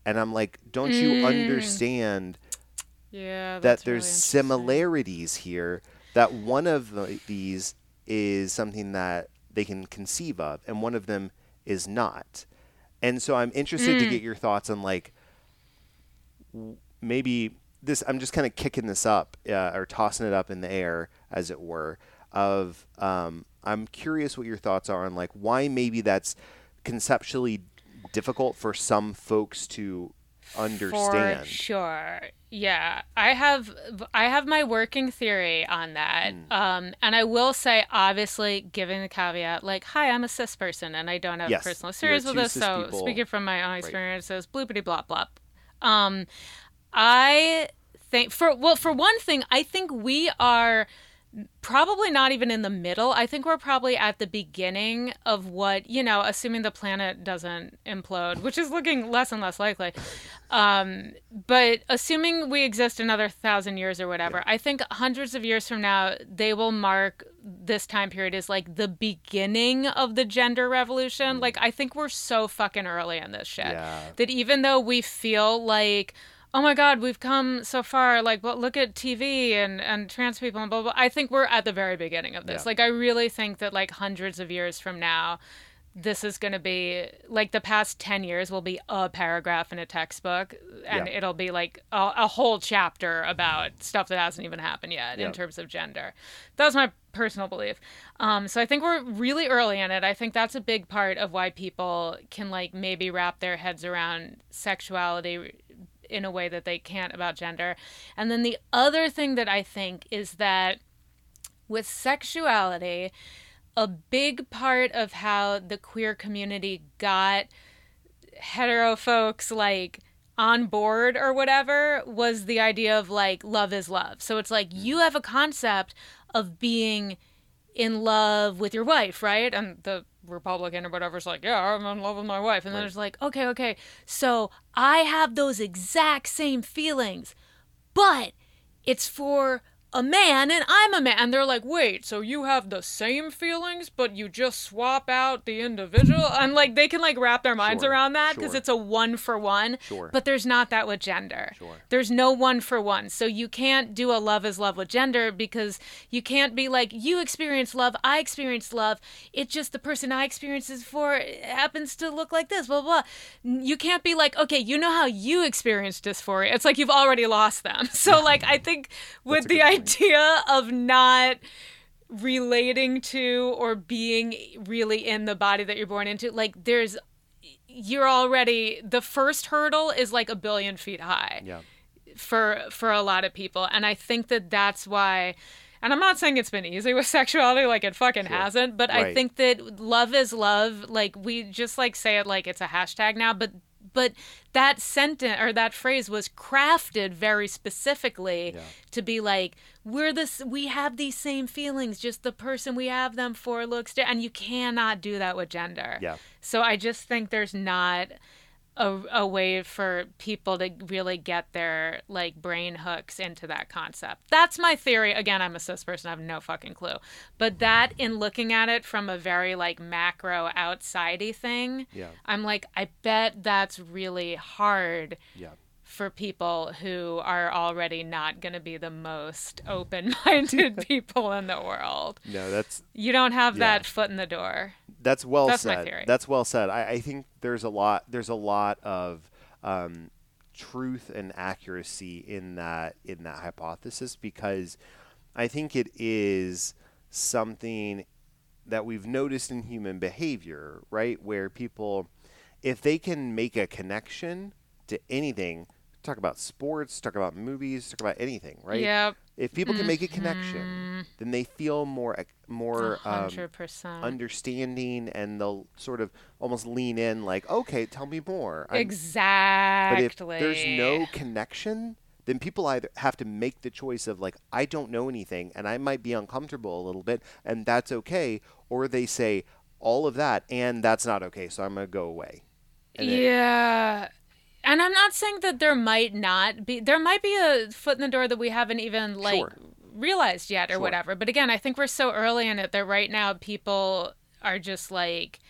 And I'm like, don't mm. you understand yeah, that there's really similarities here? That one of the, these is something that they can conceive of, and one of them is not. And so I'm interested mm. to get your thoughts on like maybe this I'm just kind of kicking this up uh, or tossing it up in the air as it were of um, I'm curious what your thoughts are on like why maybe that's conceptually difficult for some folks to understand. For sure. Yeah. I have I have my working theory on that. Mm. Um, and I will say obviously giving the caveat like hi, I'm a cis person and I don't have yes, personal experience with this, so people. speaking from my own experiences, right. bloopity blop blop. Um, I think for well, for one thing, I think we are probably not even in the middle. I think we're probably at the beginning of what, you know, assuming the planet doesn't implode, which is looking less and less likely. Um, but assuming we exist another thousand years or whatever, I think hundreds of years from now, they will mark this time period as like the beginning of the gender revolution. Like, I think we're so fucking early in this shit yeah. that even though we feel like, oh my god we've come so far like well look at tv and and trans people and blah blah i think we're at the very beginning of this yeah. like i really think that like hundreds of years from now this is going to be like the past 10 years will be a paragraph in a textbook and Yeah. it'll be like a, a whole chapter about stuff that hasn't even happened yet Yeah. in terms of gender that's my personal belief um, so i think we're really early in it i think that's a big part of why people can like maybe wrap their heads around sexuality in a way that they can't about gender and then the other thing that i think is that with sexuality a big part of how the queer community got hetero folks like on board or whatever was the idea of like love is love. So it's like you mm. have a concept of being in love with your wife, right? And the Republican or whatever's like, yeah, I'm in love with my wife. And then it's like, okay, okay. So I have those exact same feelings, but it's for a man and I'm a man. And they're like, wait, so you have the same feelings, but you just swap out the individual? And like, they can like wrap their minds Sure, around that because sure. it's a one for one. Sure. But there's not that with gender. Sure. There's no one for one. So you can't do a love is love with gender because you can't be like, you experience love, I experience love. It's just the person I experience is for happens to look like this, blah, blah. blah. You can't be like, okay, you know how you experience dysphoria. It's like you've already lost them. So, like, I think with the point. Idea of not relating to or being really in the body that you're born into, like, there's you're already the first hurdle is like a billion feet high Yeah. for for a lot of people. And i think that that's why and i'm not saying it's been easy with sexuality like it fucking hasn't but i think that love is love. Like we just like say it like it's a hashtag now but but that sentence or that phrase was crafted very specifically Yeah. to be like we're this we have these same feelings just the person we have them for looks and you cannot do that with gender Yeah. so I just think there's not a, a way for people to really get their like brain hooks into that concept. That's my theory. Again, I'm a cis person. I have no fucking clue. But that in looking at it from a very like macro outsidey thing, Yeah. I'm like, I bet that's really hard Yeah. For people who are already not going to be the most open-minded people in the world. No, that's You don't have Yeah. that foot in the door. That's well That's my said. theory. That's well said. I, I think there's a lot. There's a lot of um, truth and accuracy in that in that hypothesis because I think it is something that we've noticed in human behavior, right? Where people, if they can make a connection to anything, talk about sports, talk about movies, talk about anything, right? Yep. If people can make a connection, then they feel more more um, 100%. understanding and they'll sort of almost lean in like okay tell me more I'm- exactly. but if there's no connection then people either have to make the choice of like i don't know anything and i might be uncomfortable a little bit and that's okay or they say all of that and that's not okay so i'm going to go away And it- yeah. And I'm not saying that there might not be there might be a foot in the door that we haven't even like Sure. realized yet or Sure. whatever. But again, I think we're so early in it that right now people are just like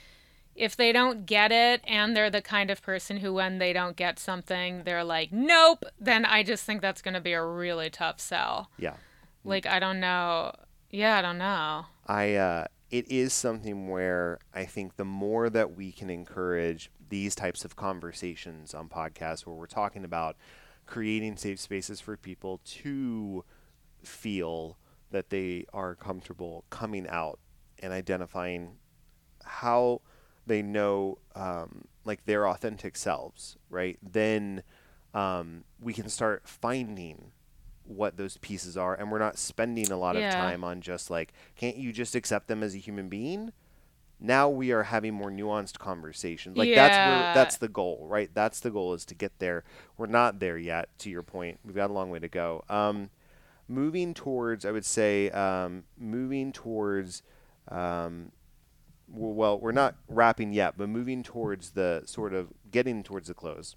if they don't get it and they're the kind of person who when they don't get something they're like nope, then I just think that's going to be a really tough sell. yeah Like I don't know. Yeah, I don't know. I uh, it is something where I think the more that we can encourage these types of conversations on podcasts where we're talking about creating safe spaces for people to feel that they are comfortable coming out and identifying how they know um, like their authentic selves, right? Then um, we can start finding what those pieces are, and we're not spending a lot Yeah. of time on just like, can't you just accept them as a human being? Now we are having more nuanced conversations. Like that's where that's the goal, right? That's the goal is to get there. We're not there yet. To your point, we've got a long way to go. Um, moving towards, I would say, um, moving towards. Um, well, we're not wrapping yet, but moving towards the sort of getting towards the close.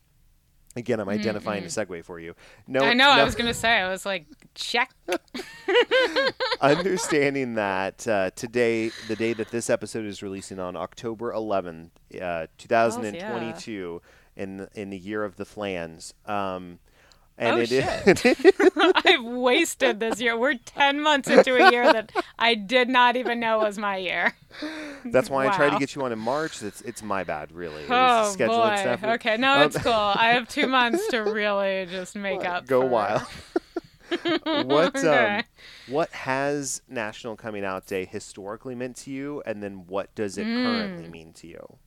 Again, I'm identifying a segue for you. No, I know. no, I was gonna say. I was like, check. understanding that uh, today, the day that this episode is releasing on October 11th, uh, 2022, in the, in the year of the flans, um, And oh it is- shit! I've wasted this year. We're ten months into a year that I did not even know was my year. That's why I tried to get you on in March. It's it's my bad, really. Oh boy. stuff. Okay, no, Um, it's cool. I have two months to really just make up. Go for- wild. what Okay. um, what has National Coming Out Day historically meant to you, and then what does it Mm. currently mean to you?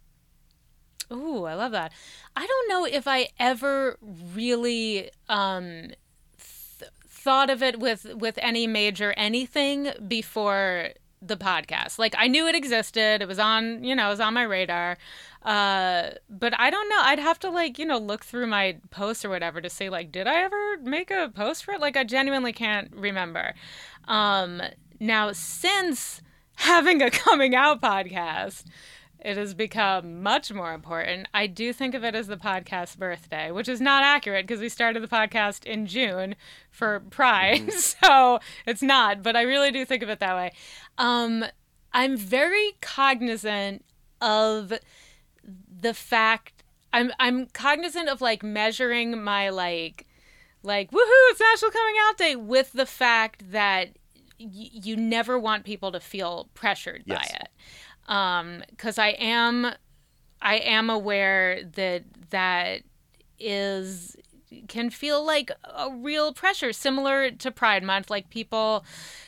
Ooh, I love that. I don't know if I ever really um, th- thought of it with with any major anything before the podcast. Like I knew it existed. It was on, you know, it was on my radar. Uh, but I don't know. I'd have to like, you know, look through my posts or whatever to see like, did I ever make a post for it? Like I genuinely can't remember. Um, now since having a coming out podcast, it has become much more important. I do think of it as the podcast birthday, which is not accurate because we started the podcast in June for Pride. so it's not, but I really do think of it that way. Um, I'm very cognizant of the fact I'm I'm cognizant of like measuring my like like woohoo it's National Coming Out Day with the fact that y- you never want people to feel pressured Yes. by it um because i am i am aware that that is can feel like a real pressure similar to pride month like people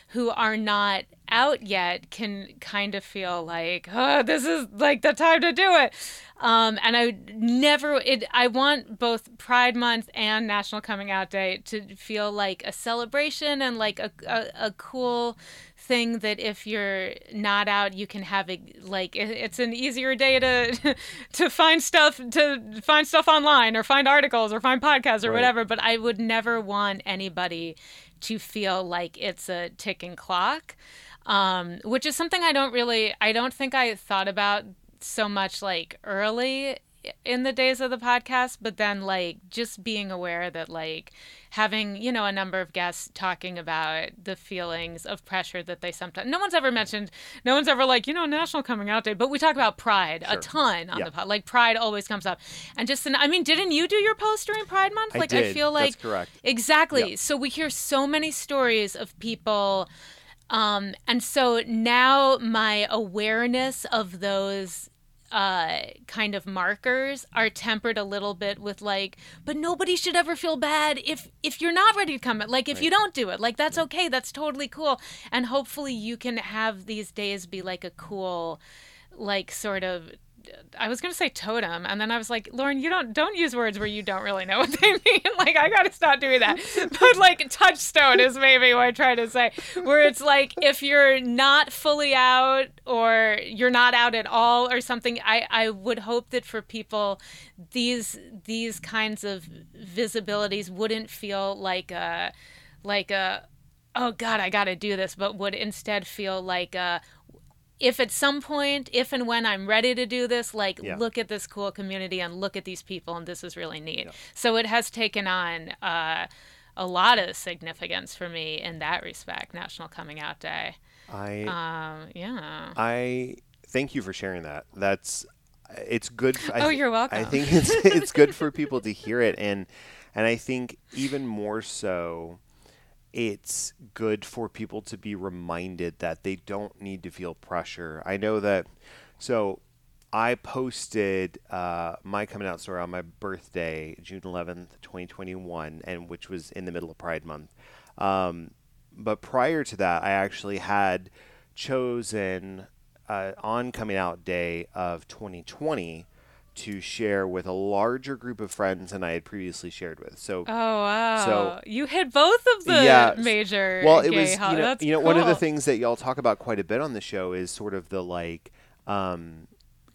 who are not out yet can kind of feel like oh this is like the time to do it. Um and i never it i want both pride month and national coming out day to feel like a celebration and like a, a, a cool thing that if you're not out you can have a like it's an easier day to to find stuff to find stuff online or find articles or find podcasts or Right. whatever but i would never want anybody to feel like it's a ticking clock um, which is something i don't really i don't think i thought about so much like early in the days of the podcast but then like just being aware that like having you know a number of guests talking about the feelings of pressure that they sometimes no one's ever mentioned no one's ever like you know national coming out day but we talk about pride a ton on Yeah. the pod like pride always comes up and just i mean didn't you do your post during pride month like i did. feel like That's correct. Exactly. So we hear so many stories of people. Um, and so now my awareness of those uh, kind of markers are tempered a little bit with like, but nobody should ever feel bad if if you're not ready to come. Like if you don't do it, like that's okay. That's totally cool. And hopefully you can have these days be like a cool, like sort of I was gonna say totem, and then I was like, Lauren, you don't don't use words where you don't really know what they mean. like I gotta stop doing that. But like touchstone is maybe what I try to say, where it's like if you're not fully out or you're not out at all or something. I I would hope that for people, these these kinds of visibilities wouldn't feel like a like a oh god I gotta do this, but would instead feel like a if at some point, if and when I'm ready to do this, like Yeah. look at this cool community and look at these people, and this is really neat. So it has taken on uh, a lot of significance for me in that respect. National Coming Out Day. I Um, yeah. I thank you for sharing that. That's it's good. f- I Oh, you're welcome. I think it's it's good for people to hear it, and and I think even more so, it's good for people to be reminded that they don't need to feel pressure. I know that. So, I posted uh, my coming out story on my birthday, June 11th, 2021, and which was in the middle of Pride Month. Um, but prior to that, I actually had chosen uh, on coming out day of 2020 to share with a larger group of friends than I had previously shared with. So Oh wow! So- you hit both of the Yeah, major. well, it was you know, you know one of the things that y'all talk about quite a bit on the show is sort of the like um,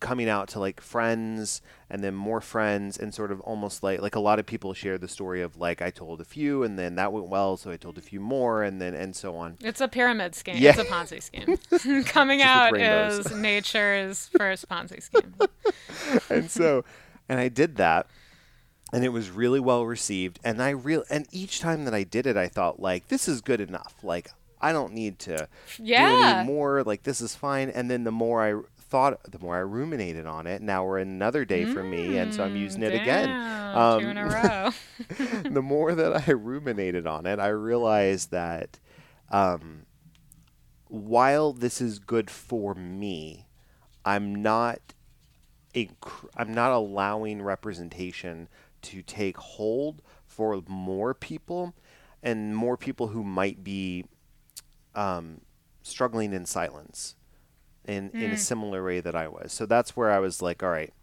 coming out to like friends and then more friends and sort of almost like like a lot of people share the story of like I told a few and then that went well so I told a few more and then and so on. It's a pyramid scheme. Yeah. It's a Ponzi scheme. Coming Just out is nature's first Ponzi scheme. and so and I did that and it was really well received and I real and each time that I did it I thought like this is good enough like I don't need to do Yeah. any more like this is fine and then the more I thought, the more I ruminated on it. Now we're another day for me, and so I'm using it Mm, again. damn, two in a Um, row. the more that I ruminated on it, I realized that um, while this is good for me, I'm not inc- I'm not allowing representation to take hold for more people and more people who might be um, struggling in silence in in a similar way that I was. So that's where I was like, all right,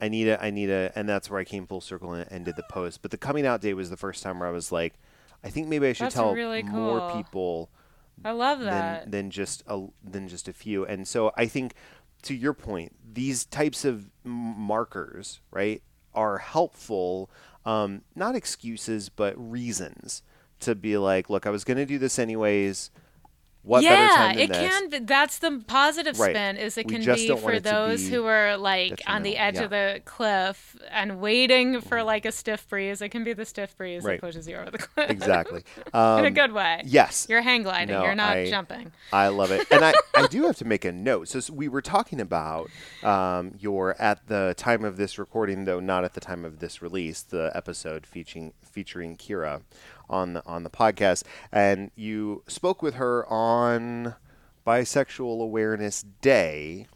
I need a, I need a, and that's where I came full circle and, and did the post. But the coming out day was the first time where I was like, I think maybe I should That's tell really more people I love that. than just a than just a few. And so I think, to your point, these types of markers, right, are helpful. Um, not excuses, but reasons to be like, look, I was going to do this anyways. What better yeah, it this? can. Be, that's the positive Right. spin. Is it We can be for those be who are like on the edge yeah. of the cliff and waiting for like a stiff breeze. It can be the stiff breeze Right. that pushes you over the cliff. exactly. in a Um, good way. yes, You're hang gliding. No, You're not I- jumping. I love it, and I, I do have to make a note. So, s we were talking about um, your at the time of this recording, though not at the time of this release, the episode featuring featuring Kira on the on the podcast, and you spoke with her on Bisexual Awareness Day.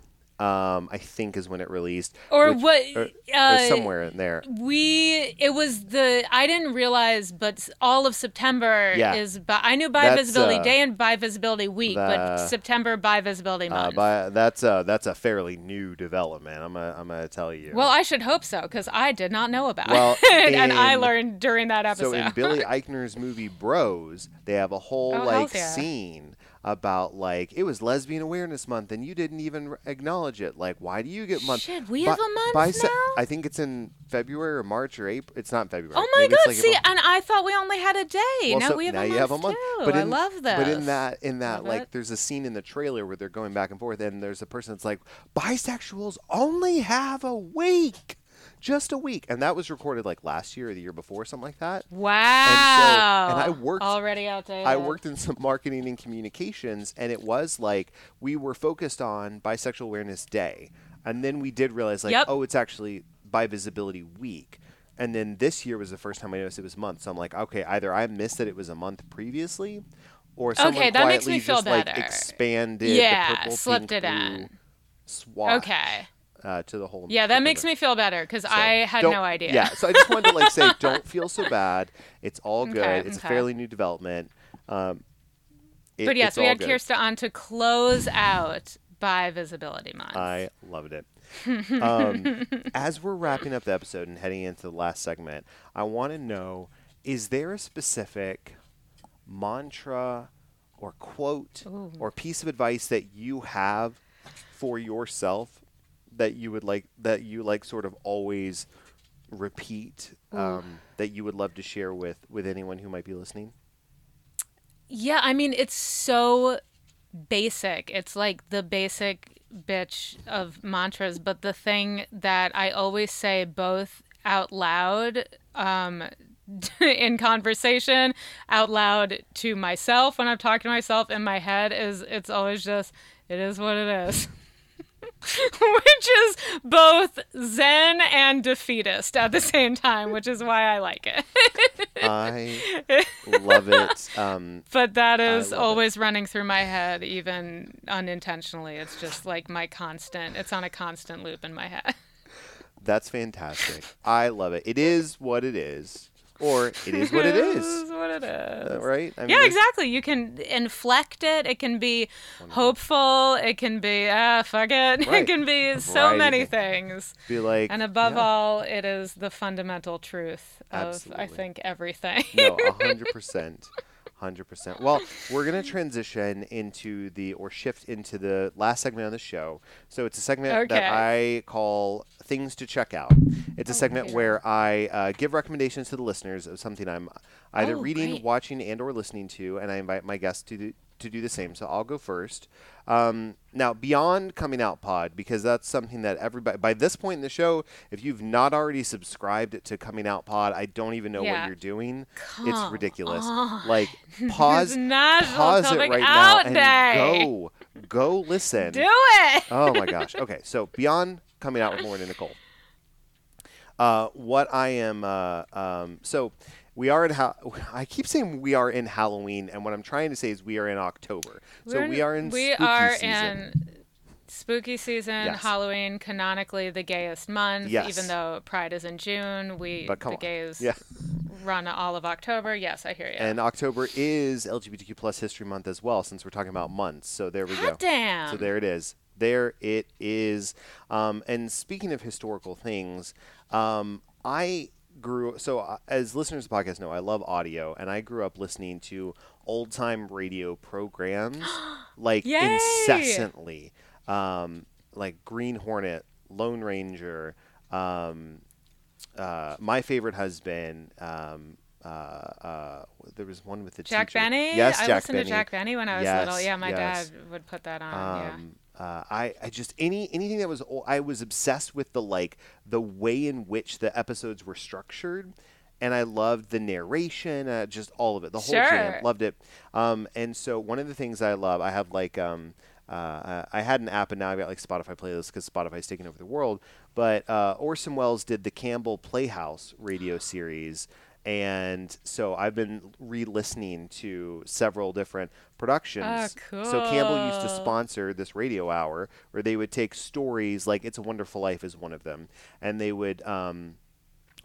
Um, I think is when it released, Or which- what? or- or uh, somewhere in there. We it was the I didn't realize, but all of September Yeah. is. Bi- I knew bi visibility uh, day and bi visibility week, the- but September bi visibility Uh, month. by, that's a that's a fairly new development. I'm gonna, I'm gonna tell you. well, I should hope so because I did not know about Well, it, and I learned during that episode. So in Billy Eichner's movie Bros, they have a whole Oh, like yeah. scene about like it was Lesbian Awareness Month and you didn't even acknowledge it. Like, why do you get month? Shit, we Bi- have a month bise- now? I think it's in February or March or April. It's not February. Oh my Maybe god! like See, and I thought we only had a day. Well, now so we have now a you month have a month. too. But I in, love this. But in that, in that, Love like, it. there's a scene in the trailer where they're going back and forth, and there's a person that's like, bisexuals only have a week, just a week, and that was recorded like last year or the year before, something like that. wow. and I worked- already outdated. I worked in some marketing and communications, and it was like we were focused on Bisexual Awareness Day, and then we did realize like, Yep. oh, it's actually Bi Visibility Week, and then this year was the first time I noticed it was month. So I'm like, okay, either I missed that it was a month previously, or someone Okay, that makes quietly me feel just like expanded Yeah, the purple slipped it in. Swath, Okay. Uh, to the whole. Yeah, that makes me feel better because So, I had no idea. Yeah, so I just wanted to like say, don't feel so bad. It's all good. Okay, it's okay. a fairly new development. Um, it- but yes, we had good. Kirsta on to close out Bi Visibility Month. I loved it. Um, as we're wrapping up the episode and heading into the last segment, I want to know: is there a specific mantra or quote Ooh. or piece of advice that you have for yourself that you would like that you like sort of always repeat um, that you would love to share with with anyone who might be listening? Yeah, I mean, it's so basic. It's like the basic bitch of mantras, but the thing that I always say both out loud um, in conversation, out loud to myself when I'm talking to myself in my head is it's always just, it is what it is. which is both zen and defeatist at the same time, which is why I like it. I love it. Um, But that is love it. always running through my head, even unintentionally. It's just like my constant, it's on a constant loop in my head. That's fantastic. I love it. It is what it is, or it is what it is. is what it is. Uh, right? I mean, Yeah, exactly. You can inflect it. It can be hopeful. It can be, ah, fuck it. Right. It can be so many things. Be like, And above yeah, all, it is the fundamental truth of, I think, everything. no, a hundred percent, hundred percent. Well, we're gonna transition into the or shift into the last segment of the show. So it's a segment that I call things to check out. It's a segment dear. where I uh, give recommendations to the listeners of something I'm either Oh, reading, great. watching, and or listening to, and I invite my guests to do, to do the same. So I'll go first. Um, now, beyond coming out pod, because that's something that everybody, by this point in the show, if you've not already subscribed to coming out pod, I don't even know Yeah. what you're doing. Come it's ridiculous. on. Like, pause, pause it right now and Day. go, go listen. Do it. oh my gosh. Okay, so beyond coming out with Lauren and Nicole, uh, what I am, uh, um, so we are in. Ha- I keep saying we are in Halloween, and what I'm trying to say is we are in October. so We're we are in. We spooky are season. in spooky season. Yes. Halloween, canonically the gayest month. Yes. Even though Pride is in June, we But come the on. gays Yeah. run all of October. Yes, I hear you. And October is LGBTQ plus History Month as well, since we're talking about months. So there we go. Hot damn. So there it is. There it is. Um, and speaking of historical things, um, I grew so uh, as listeners of the podcast know, I love audio, and I grew up listening to old time radio programs like Yay! incessantly, um, like Green Hornet, Lone Ranger. Um, uh, my favorite husband. Um, uh, uh, there was one with the Jack teacher. Benny. Yes, I Jack listened Benny. to Jack Benny when I was Yes, little. Yeah, my yes. dad would put that on. yeah. Uh, I, I just any anything that was I was obsessed with the like the way in which the episodes were structured, and I loved the narration, uh, just all of it, the whole jam, loved it. Um, and so one of the things I love, I have like um, uh, I had an app and now I've got like Spotify playlists because Spotify's taking over the world. But uh, Orson Welles did the Campbell Playhouse radio series. And so I've been re-listening to several different productions. Oh, So Campbell used to sponsor this radio hour where they would take stories like "It's a Wonderful Life" is one of them, and they would, um,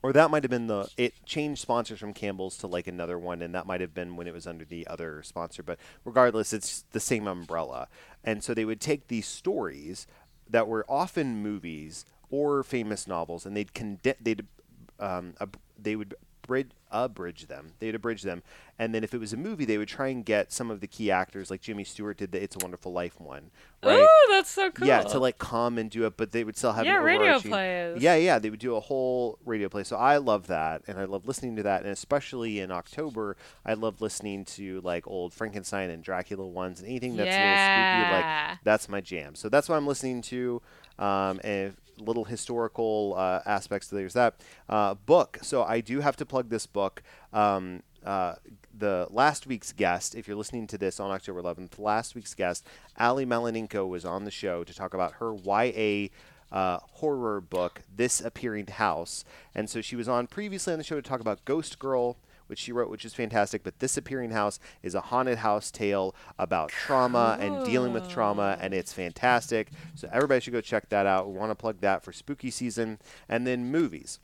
or that might have been the it changed sponsors from Campbell's to like another one, and that might have been when it was under the other sponsor. But regardless, it's the same umbrella, and so they would take these stories that were often movies or famous novels, and they'd condense, they'd um, ab- they would bridge abridge them. They'd abridge them, and then if it was a movie, they would try and get some of the key actors, like Jimmy Stewart did the "It's a Wonderful Life" one, right? Ooh, that's so cool. Yeah, to like come and do it, but they would still have Yeah, radio plays. Yeah, yeah, they would do a whole radio play. So I love that, and I love listening to that, and especially in October, I love listening to like old Frankenstein and Dracula ones, and anything that's a little spooky. Like that's my jam. So that's what I'm listening to. Um, and little historical uh, aspects. There's that uh, book. So I do have to plug this book. Um, uh, the last week's guest, if you're listening to this on October 11th, last week's guest, Ally Malinenko, was on the show to talk about her YA uh, horror book, This Appearing House. And so she was on previously on the show to talk about Ghost Girl, which she wrote, which is fantastic. But This Appearing House is a haunted house tale about trauma and dealing with trauma, and it's fantastic. So everybody should go check that out. We want to plug that for spooky season. And then movies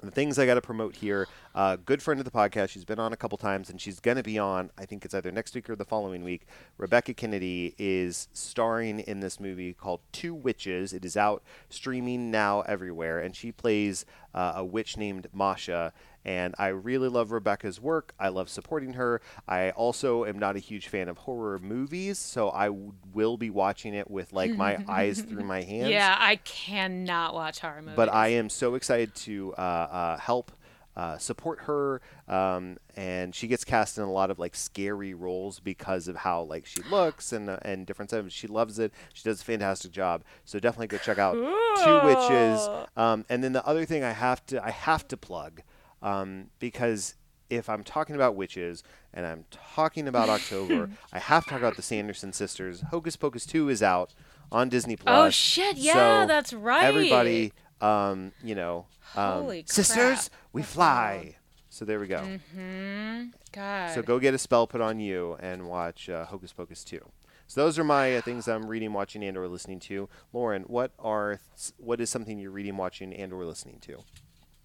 the things I got to promote here. Uh, good friend of the podcast. She's been on a couple times, and she's going to be on. I think it's either next week or the following week. Rebecca Kennedy is starring in this movie called Two Witches. It is out streaming now everywhere, and she plays uh, a witch named Masha. And I really love Rebecca's work. I love supporting her. I also am not a huge fan of horror movies, so I w- will be watching it with like my eyes through my hands. Yeah, I cannot watch horror movies. But I am so excited to uh, uh, help uh, support her, um, and she gets cast in a lot of like scary roles because of how like she looks and uh, and different stuff. She loves it. She does a fantastic job. So definitely go check out Two Witches. Um, and then the other thing I have to I have to plug um, because if I'm talking about witches and I'm talking about October, I have to talk about the Sanderson sisters. Hocus Pocus 2 is out on Disney Plus. Oh, shit, yeah, So that's right. Everybody, um, you know, um, sisters, we That's fly. So there we go. Mm-hmm. God. So go get a spell put on you and watch uh, Hocus Pocus 2. So those are my uh, things I'm reading, watching, and or listening to. Lauren, what are th- what is something you're reading, watching, and or listening to?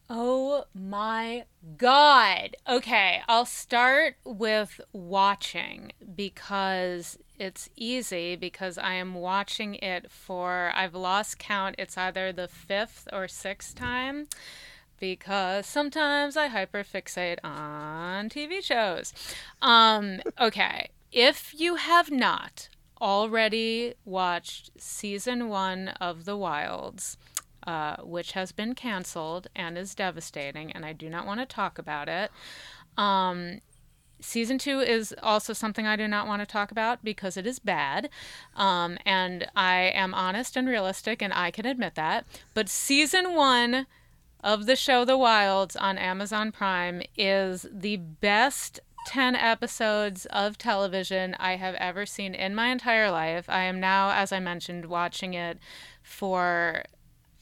Oh my God. Okay, I'll start with watching because it's easy because I am watching it for, I've lost count. It's either the fifth or sixth time because sometimes I hyperfixate on TV shows. Um, okay, if you have not already watched season one of The Wilds, uh, which has been canceled and is devastating, and I do not want to talk about it. Um, season two is also something I do not want to talk about because it is bad. Um, and I am honest and realistic, and I can admit that. But season one of the show The Wilds on Amazon Prime is the best 10 episodes of television I have ever seen in my entire life. I am now, as I mentioned, watching it for.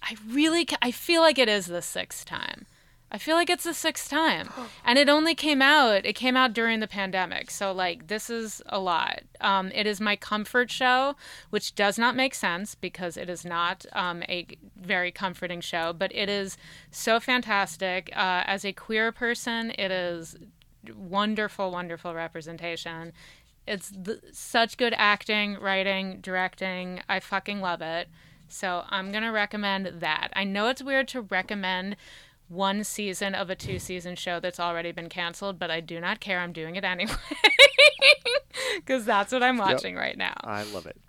I really. I feel like it is the sixth time. I feel like it's the sixth time. And it only came out, it came out during the pandemic. So, like, this is a lot. Um, it is my comfort show, which does not make sense because it is not um, a very comforting show, but it is so fantastic. Uh, as a queer person, it is wonderful, wonderful representation. It's the, such good acting, writing, directing. I fucking love it. So, I'm going to recommend that. I know it's weird to recommend one season of a two season show that's already been canceled, but I do not care. I'm doing it anyway because that's what I'm watching yep. right now. I love it.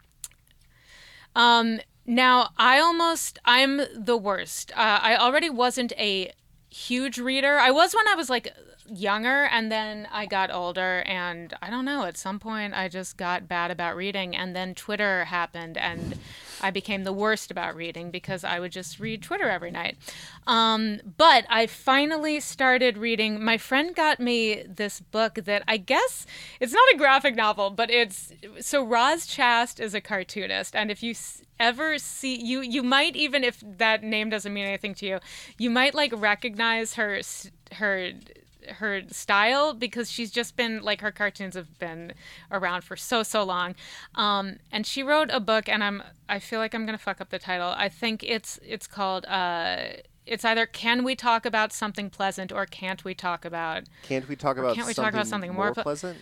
Um, now I almost I'm the worst. Uh, I already wasn't a huge reader. I was when I was like younger and then I got older and I don't know, at some point I just got bad about reading and then Twitter happened and I became the worst about reading because I would just read Twitter every night. Um, but I finally started reading. My friend got me this book that I guess it's not a graphic novel, but it's so Roz Chast is a cartoonist, and if you ever see you you might even if that name doesn't mean anything to you you might like recognize her her her style because she's just been like her cartoons have been around for so so long. Um, and she wrote a book and i'm i feel like i'm gonna fuck up the title. I think it's it's called uh it's either can we talk about something pleasant or can't we talk about can't we talk about can't we talk about something more, more pleasant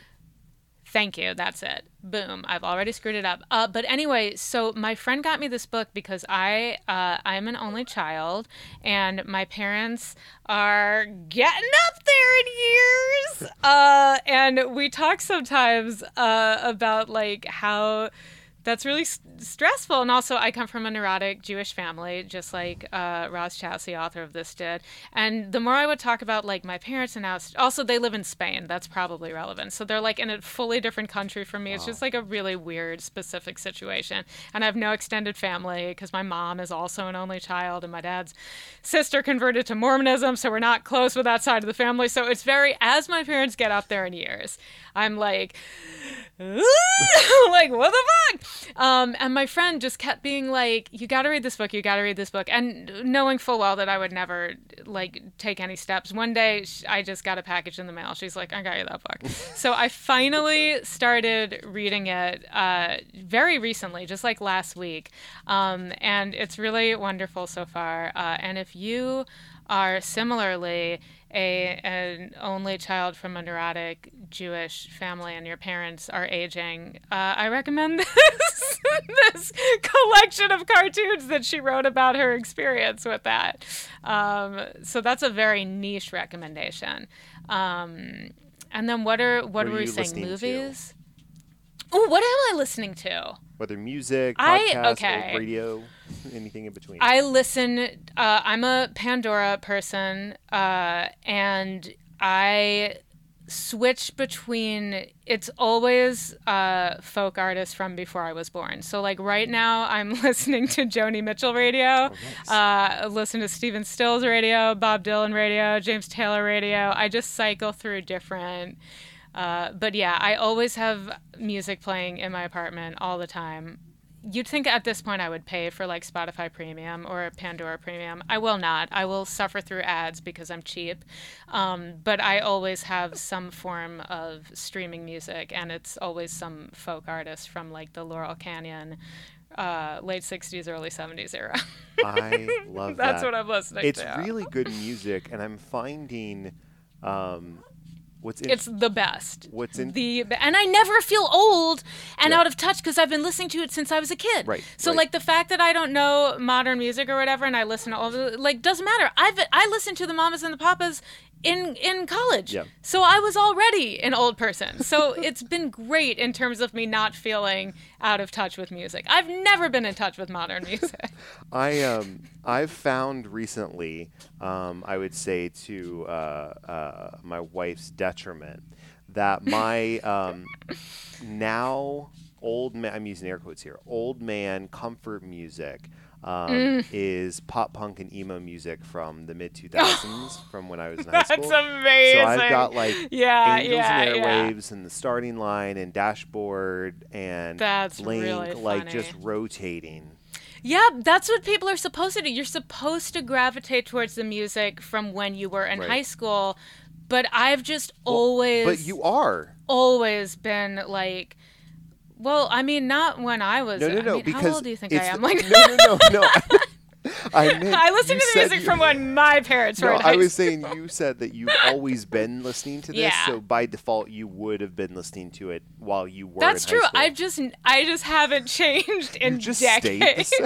Thank you. That's it. Boom. I've already screwed it up. Uh, but anyway, so my friend got me this book because I uh, I'm an only child, and my parents are getting up there in years. Uh, and we talk sometimes uh, about like how that's really stressful. And also, I come from a neurotic Jewish family, just like uh, Roz Chast, the author of this, did. And the more I would talk about like my parents and now, also they live in Spain. That's probably relevant. So they're like in a fully different country from me. Wow. It's just like a really weird, specific situation. And I have no extended family because my mom is also an only child, and my dad's sister converted to Mormonism, so we're not close with that side of the family. So it's very as my parents get up there in years, I'm like. like what the fuck um, and my friend just kept being like you gotta read this book you gotta read this book. And knowing full well that i would never like take any steps one day i just got a package in the mail. She's like i got you that book. So i finally started reading it uh, very recently just like last week. Um, and it's really wonderful so far. Uh, and if you are similarly a an only child from a neurotic Jewish family and your parents are aging, uh, I recommend this this collection of cartoons that she wrote about her experience with that. Um, so that's a very niche recommendation. Um, and then what are what, are, we saying? Movies. Oh, what am I listening to? Whether music, podcast, I, okay. radio, anything in between. I listen. Uh, I'm a Pandora person, uh, and I switch between it's always uh, folk artists from before I was born. So like right now I'm listening to Joni Mitchell radio, oh, nice. uh, listen to Stephen Stills radio, Bob Dylan radio, James Taylor radio. I just cycle through different uh, but yeah, I always have music playing in my apartment all the time. You'd think at this point I would pay for like Spotify Premium or Pandora Premium. I will not. I will suffer through ads because I'm cheap. Um, but I always have some form of streaming music, and it's always some folk artist from like the Laurel Canyon uh, late 60s, early 70s era. I love That's that. what I'm listening it's to. It's really good music, and I'm finding um, What's in, it's the best. What's in the and I never feel old and yeah. out of touch because I've been listening to it since I was a kid. Right. So right. like the fact that I don't know modern music or whatever, and I listen to all of it, like doesn't matter. I've I listen to the Mamas and the Papas in in college. Yeah. So I was already an old person. So it's been great in terms of me not feeling out of touch with music. I've never been in touch with modern music. I um I've found recently, um, I would say to uh, uh, my wife's detriment, that my um, now old man, I'm using air quotes here, old man comfort music um, Mm. is pop punk and emo music from the mid 2000s, from when I was in high school. That's amazing. So I've got like yeah, Angels yeah, and yeah. Airwaves and the starting line and dashboard and That's Blink, really like just rotating. Yeah, that's what people are supposed to do. You're supposed to gravitate towards the music from when you were in Right. high school. But I've just always But you are. always been like well, I mean not when I was No, no, I no. mean, because how old do you think I am? Like no, no, no, no. I meant I listen to the music you- from when my parents were in I was saying you said that you've always been listening to this, Yeah. so by default you would have been listening to it while you were. That's true. I just I just haven't changed in you just decades.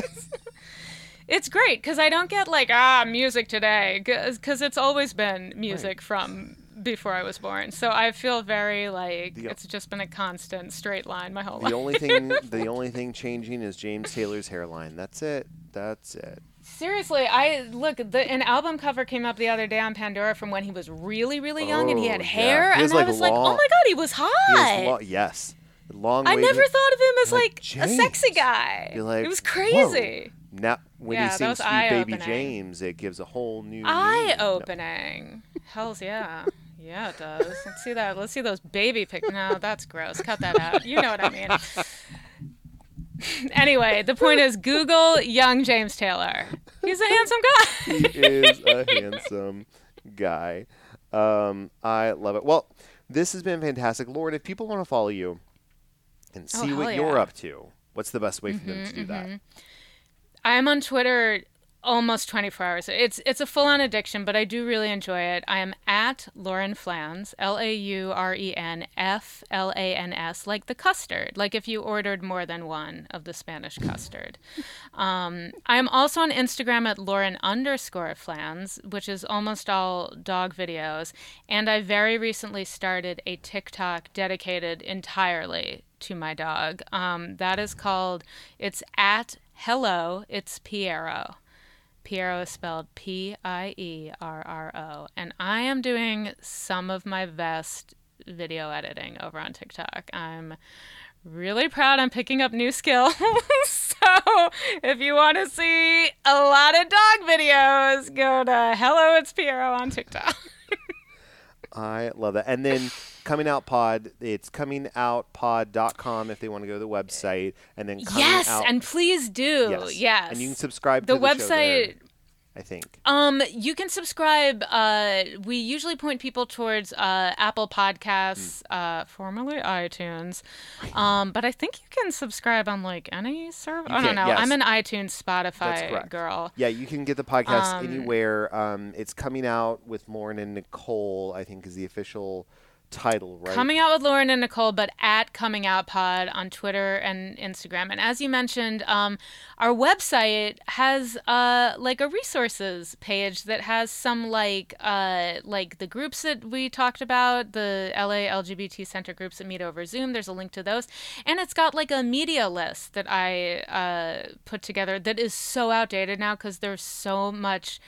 It's great because I don't get like ah music today because it's always been music from before I was born. So I feel very like The- it's just been a constant straight line my whole The life. only thing, the only thing changing is James Taylor's hairline. That's it. That's it. Seriously, I look the an album cover came up the other day on Pandora from when he was really really young and he Oh, had yeah. hair He has, and I like, was like, oh my god, he was hot. has lo- yes, long. I never thought of him as like, a sexy guy. You're like, it was whoa. crazy. Now, when Yeah, he sings "Sweet Baby. James," it gives a whole new meaning. Eye No. opening. Hell's yeah. Yeah, it does. Let's see that. Let's see those baby pics. No, that's gross. Cut that out. You know what I mean. anyway, the point is Google young James Taylor. He's a handsome guy. he is a handsome guy. Um, I love it. Well, this has been fantastic, Lauren. If people want to follow you and Oh, see hell what you're. Mm-hmm, up to, what's the best way for them to do that? I am on Twitter almost 24 hours. It's it's a full on addiction, but I do really enjoy it. I am at Lauren Flans, L A U R E N F L A N S, like the custard, like if you ordered more than one of the Spanish custard. Um, I am also on Instagram at Lauren underscore Flans, which is almost all dog videos. And I very recently started a TikTok dedicated entirely to my dog. Um, that is called, it's at Hello, it's Pierro. Pierro is spelled P I E R R O. And I am doing some of my best video editing over on TikTok. I'm really proud I'm picking up new skills. so if you want to see a lot of dog videos, go to Hello, it's Pierro on TikTok. I love that. And then coming out pod, it's comingoutpod.com if they want to go to the website, and then yes, out, and please do. Yes. and you can subscribe the to the website I think. Um, you can subscribe. Uh, we usually point people towards uh, Apple Podcasts, Hmm. uh, formerly iTunes. Um, but I think you can subscribe on like any server. I don't know. yes. I'm an iTunes, Spotify girl. Yeah, you can get the podcast Um, anywhere. Um, it's coming out with Lauren and Nicole. I think is the official title, right? Coming out with Lauren and Nicole, but at Coming Out Pod on Twitter and Instagram. And as you mentioned, um, our website has uh, like a resources page that has some like uh, like the groups that we talked about, the LA LGBT Center groups that meet over Zoom. There's a link to those, and it's got like a media list that I uh, put together that is so outdated now because there's so much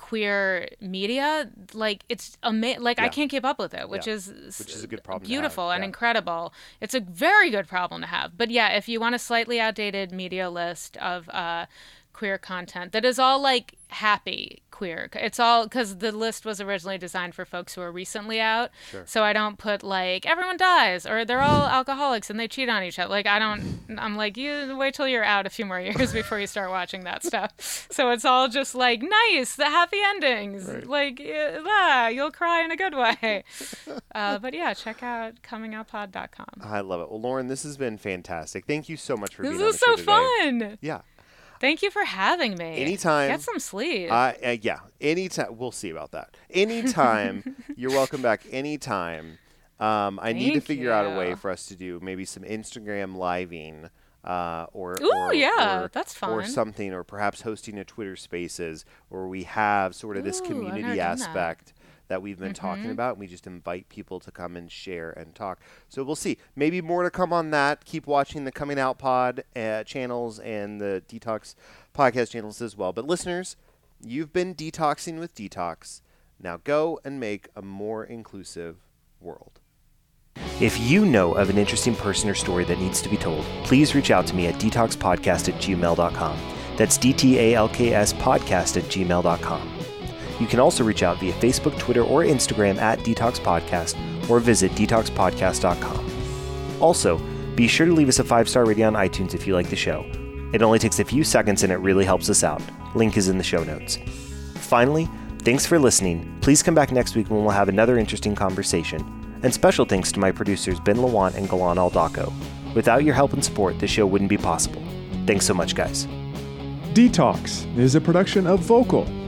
queer media like it's ama- like i can't keep up with it which Yeah. is Which is a good problem beautiful and yeah. incredible it's a very good problem to have but yeah if you want a slightly outdated media list of uh queer content that is all like happy queer it's all because the list was originally designed for folks who are recently out Sure. so i don't put like everyone dies or they're all alcoholics and they cheat on each other like i don't i'm like you wait till you're out a few more years before you start watching that stuff so it's all just like nice the happy endings Right. like yeah, ah, you'll cry in a good way uh, but yeah check out comingoutpod.com I love it. Well, Lauren, this has been fantastic. Thank you so much for this being on is the so show today. fun Yeah. Thank you for having me Anytime. get some sleep Uh, uh, yeah. Anytime. We'll see about that. Anytime. you're welcome back. Anytime. Um, I need to Thank figure out a way for us to do maybe some Instagram living, uh, or Ooh, or, yeah, or- that's or something, or perhaps hosting a Twitter Spaces where we have sort of this Ooh, I've community aspect that we've been talking about. And we just invite people to come and share and talk. So we'll see. Maybe more to come on that. Keep watching the Coming Out Pod uh, channels and the DTalks podcast channels as well. But listeners, you've been detoxing with DTalks. Now go and make a more inclusive world. If you know of an interesting person or story that needs to be told, please reach out to me at dtalkspodcast at gmail.com. That's D T A L K S podcast at gmail.com. You can also reach out via Facebook, Twitter, or Instagram at DTalks Podcast or visit dtalkspodcast.com. Also, be sure to leave us a five star rating on iTunes if you like the show. It only takes a few seconds and it really helps us out. Link is in the show notes. Finally, thanks for listening. Please come back next week when we'll have another interesting conversation. And special thanks to my producers Ben Lawant and Galan Aldaco. Without your help and support, this show wouldn't be possible. Thanks so much, guys. DTalks is a production of Vokal.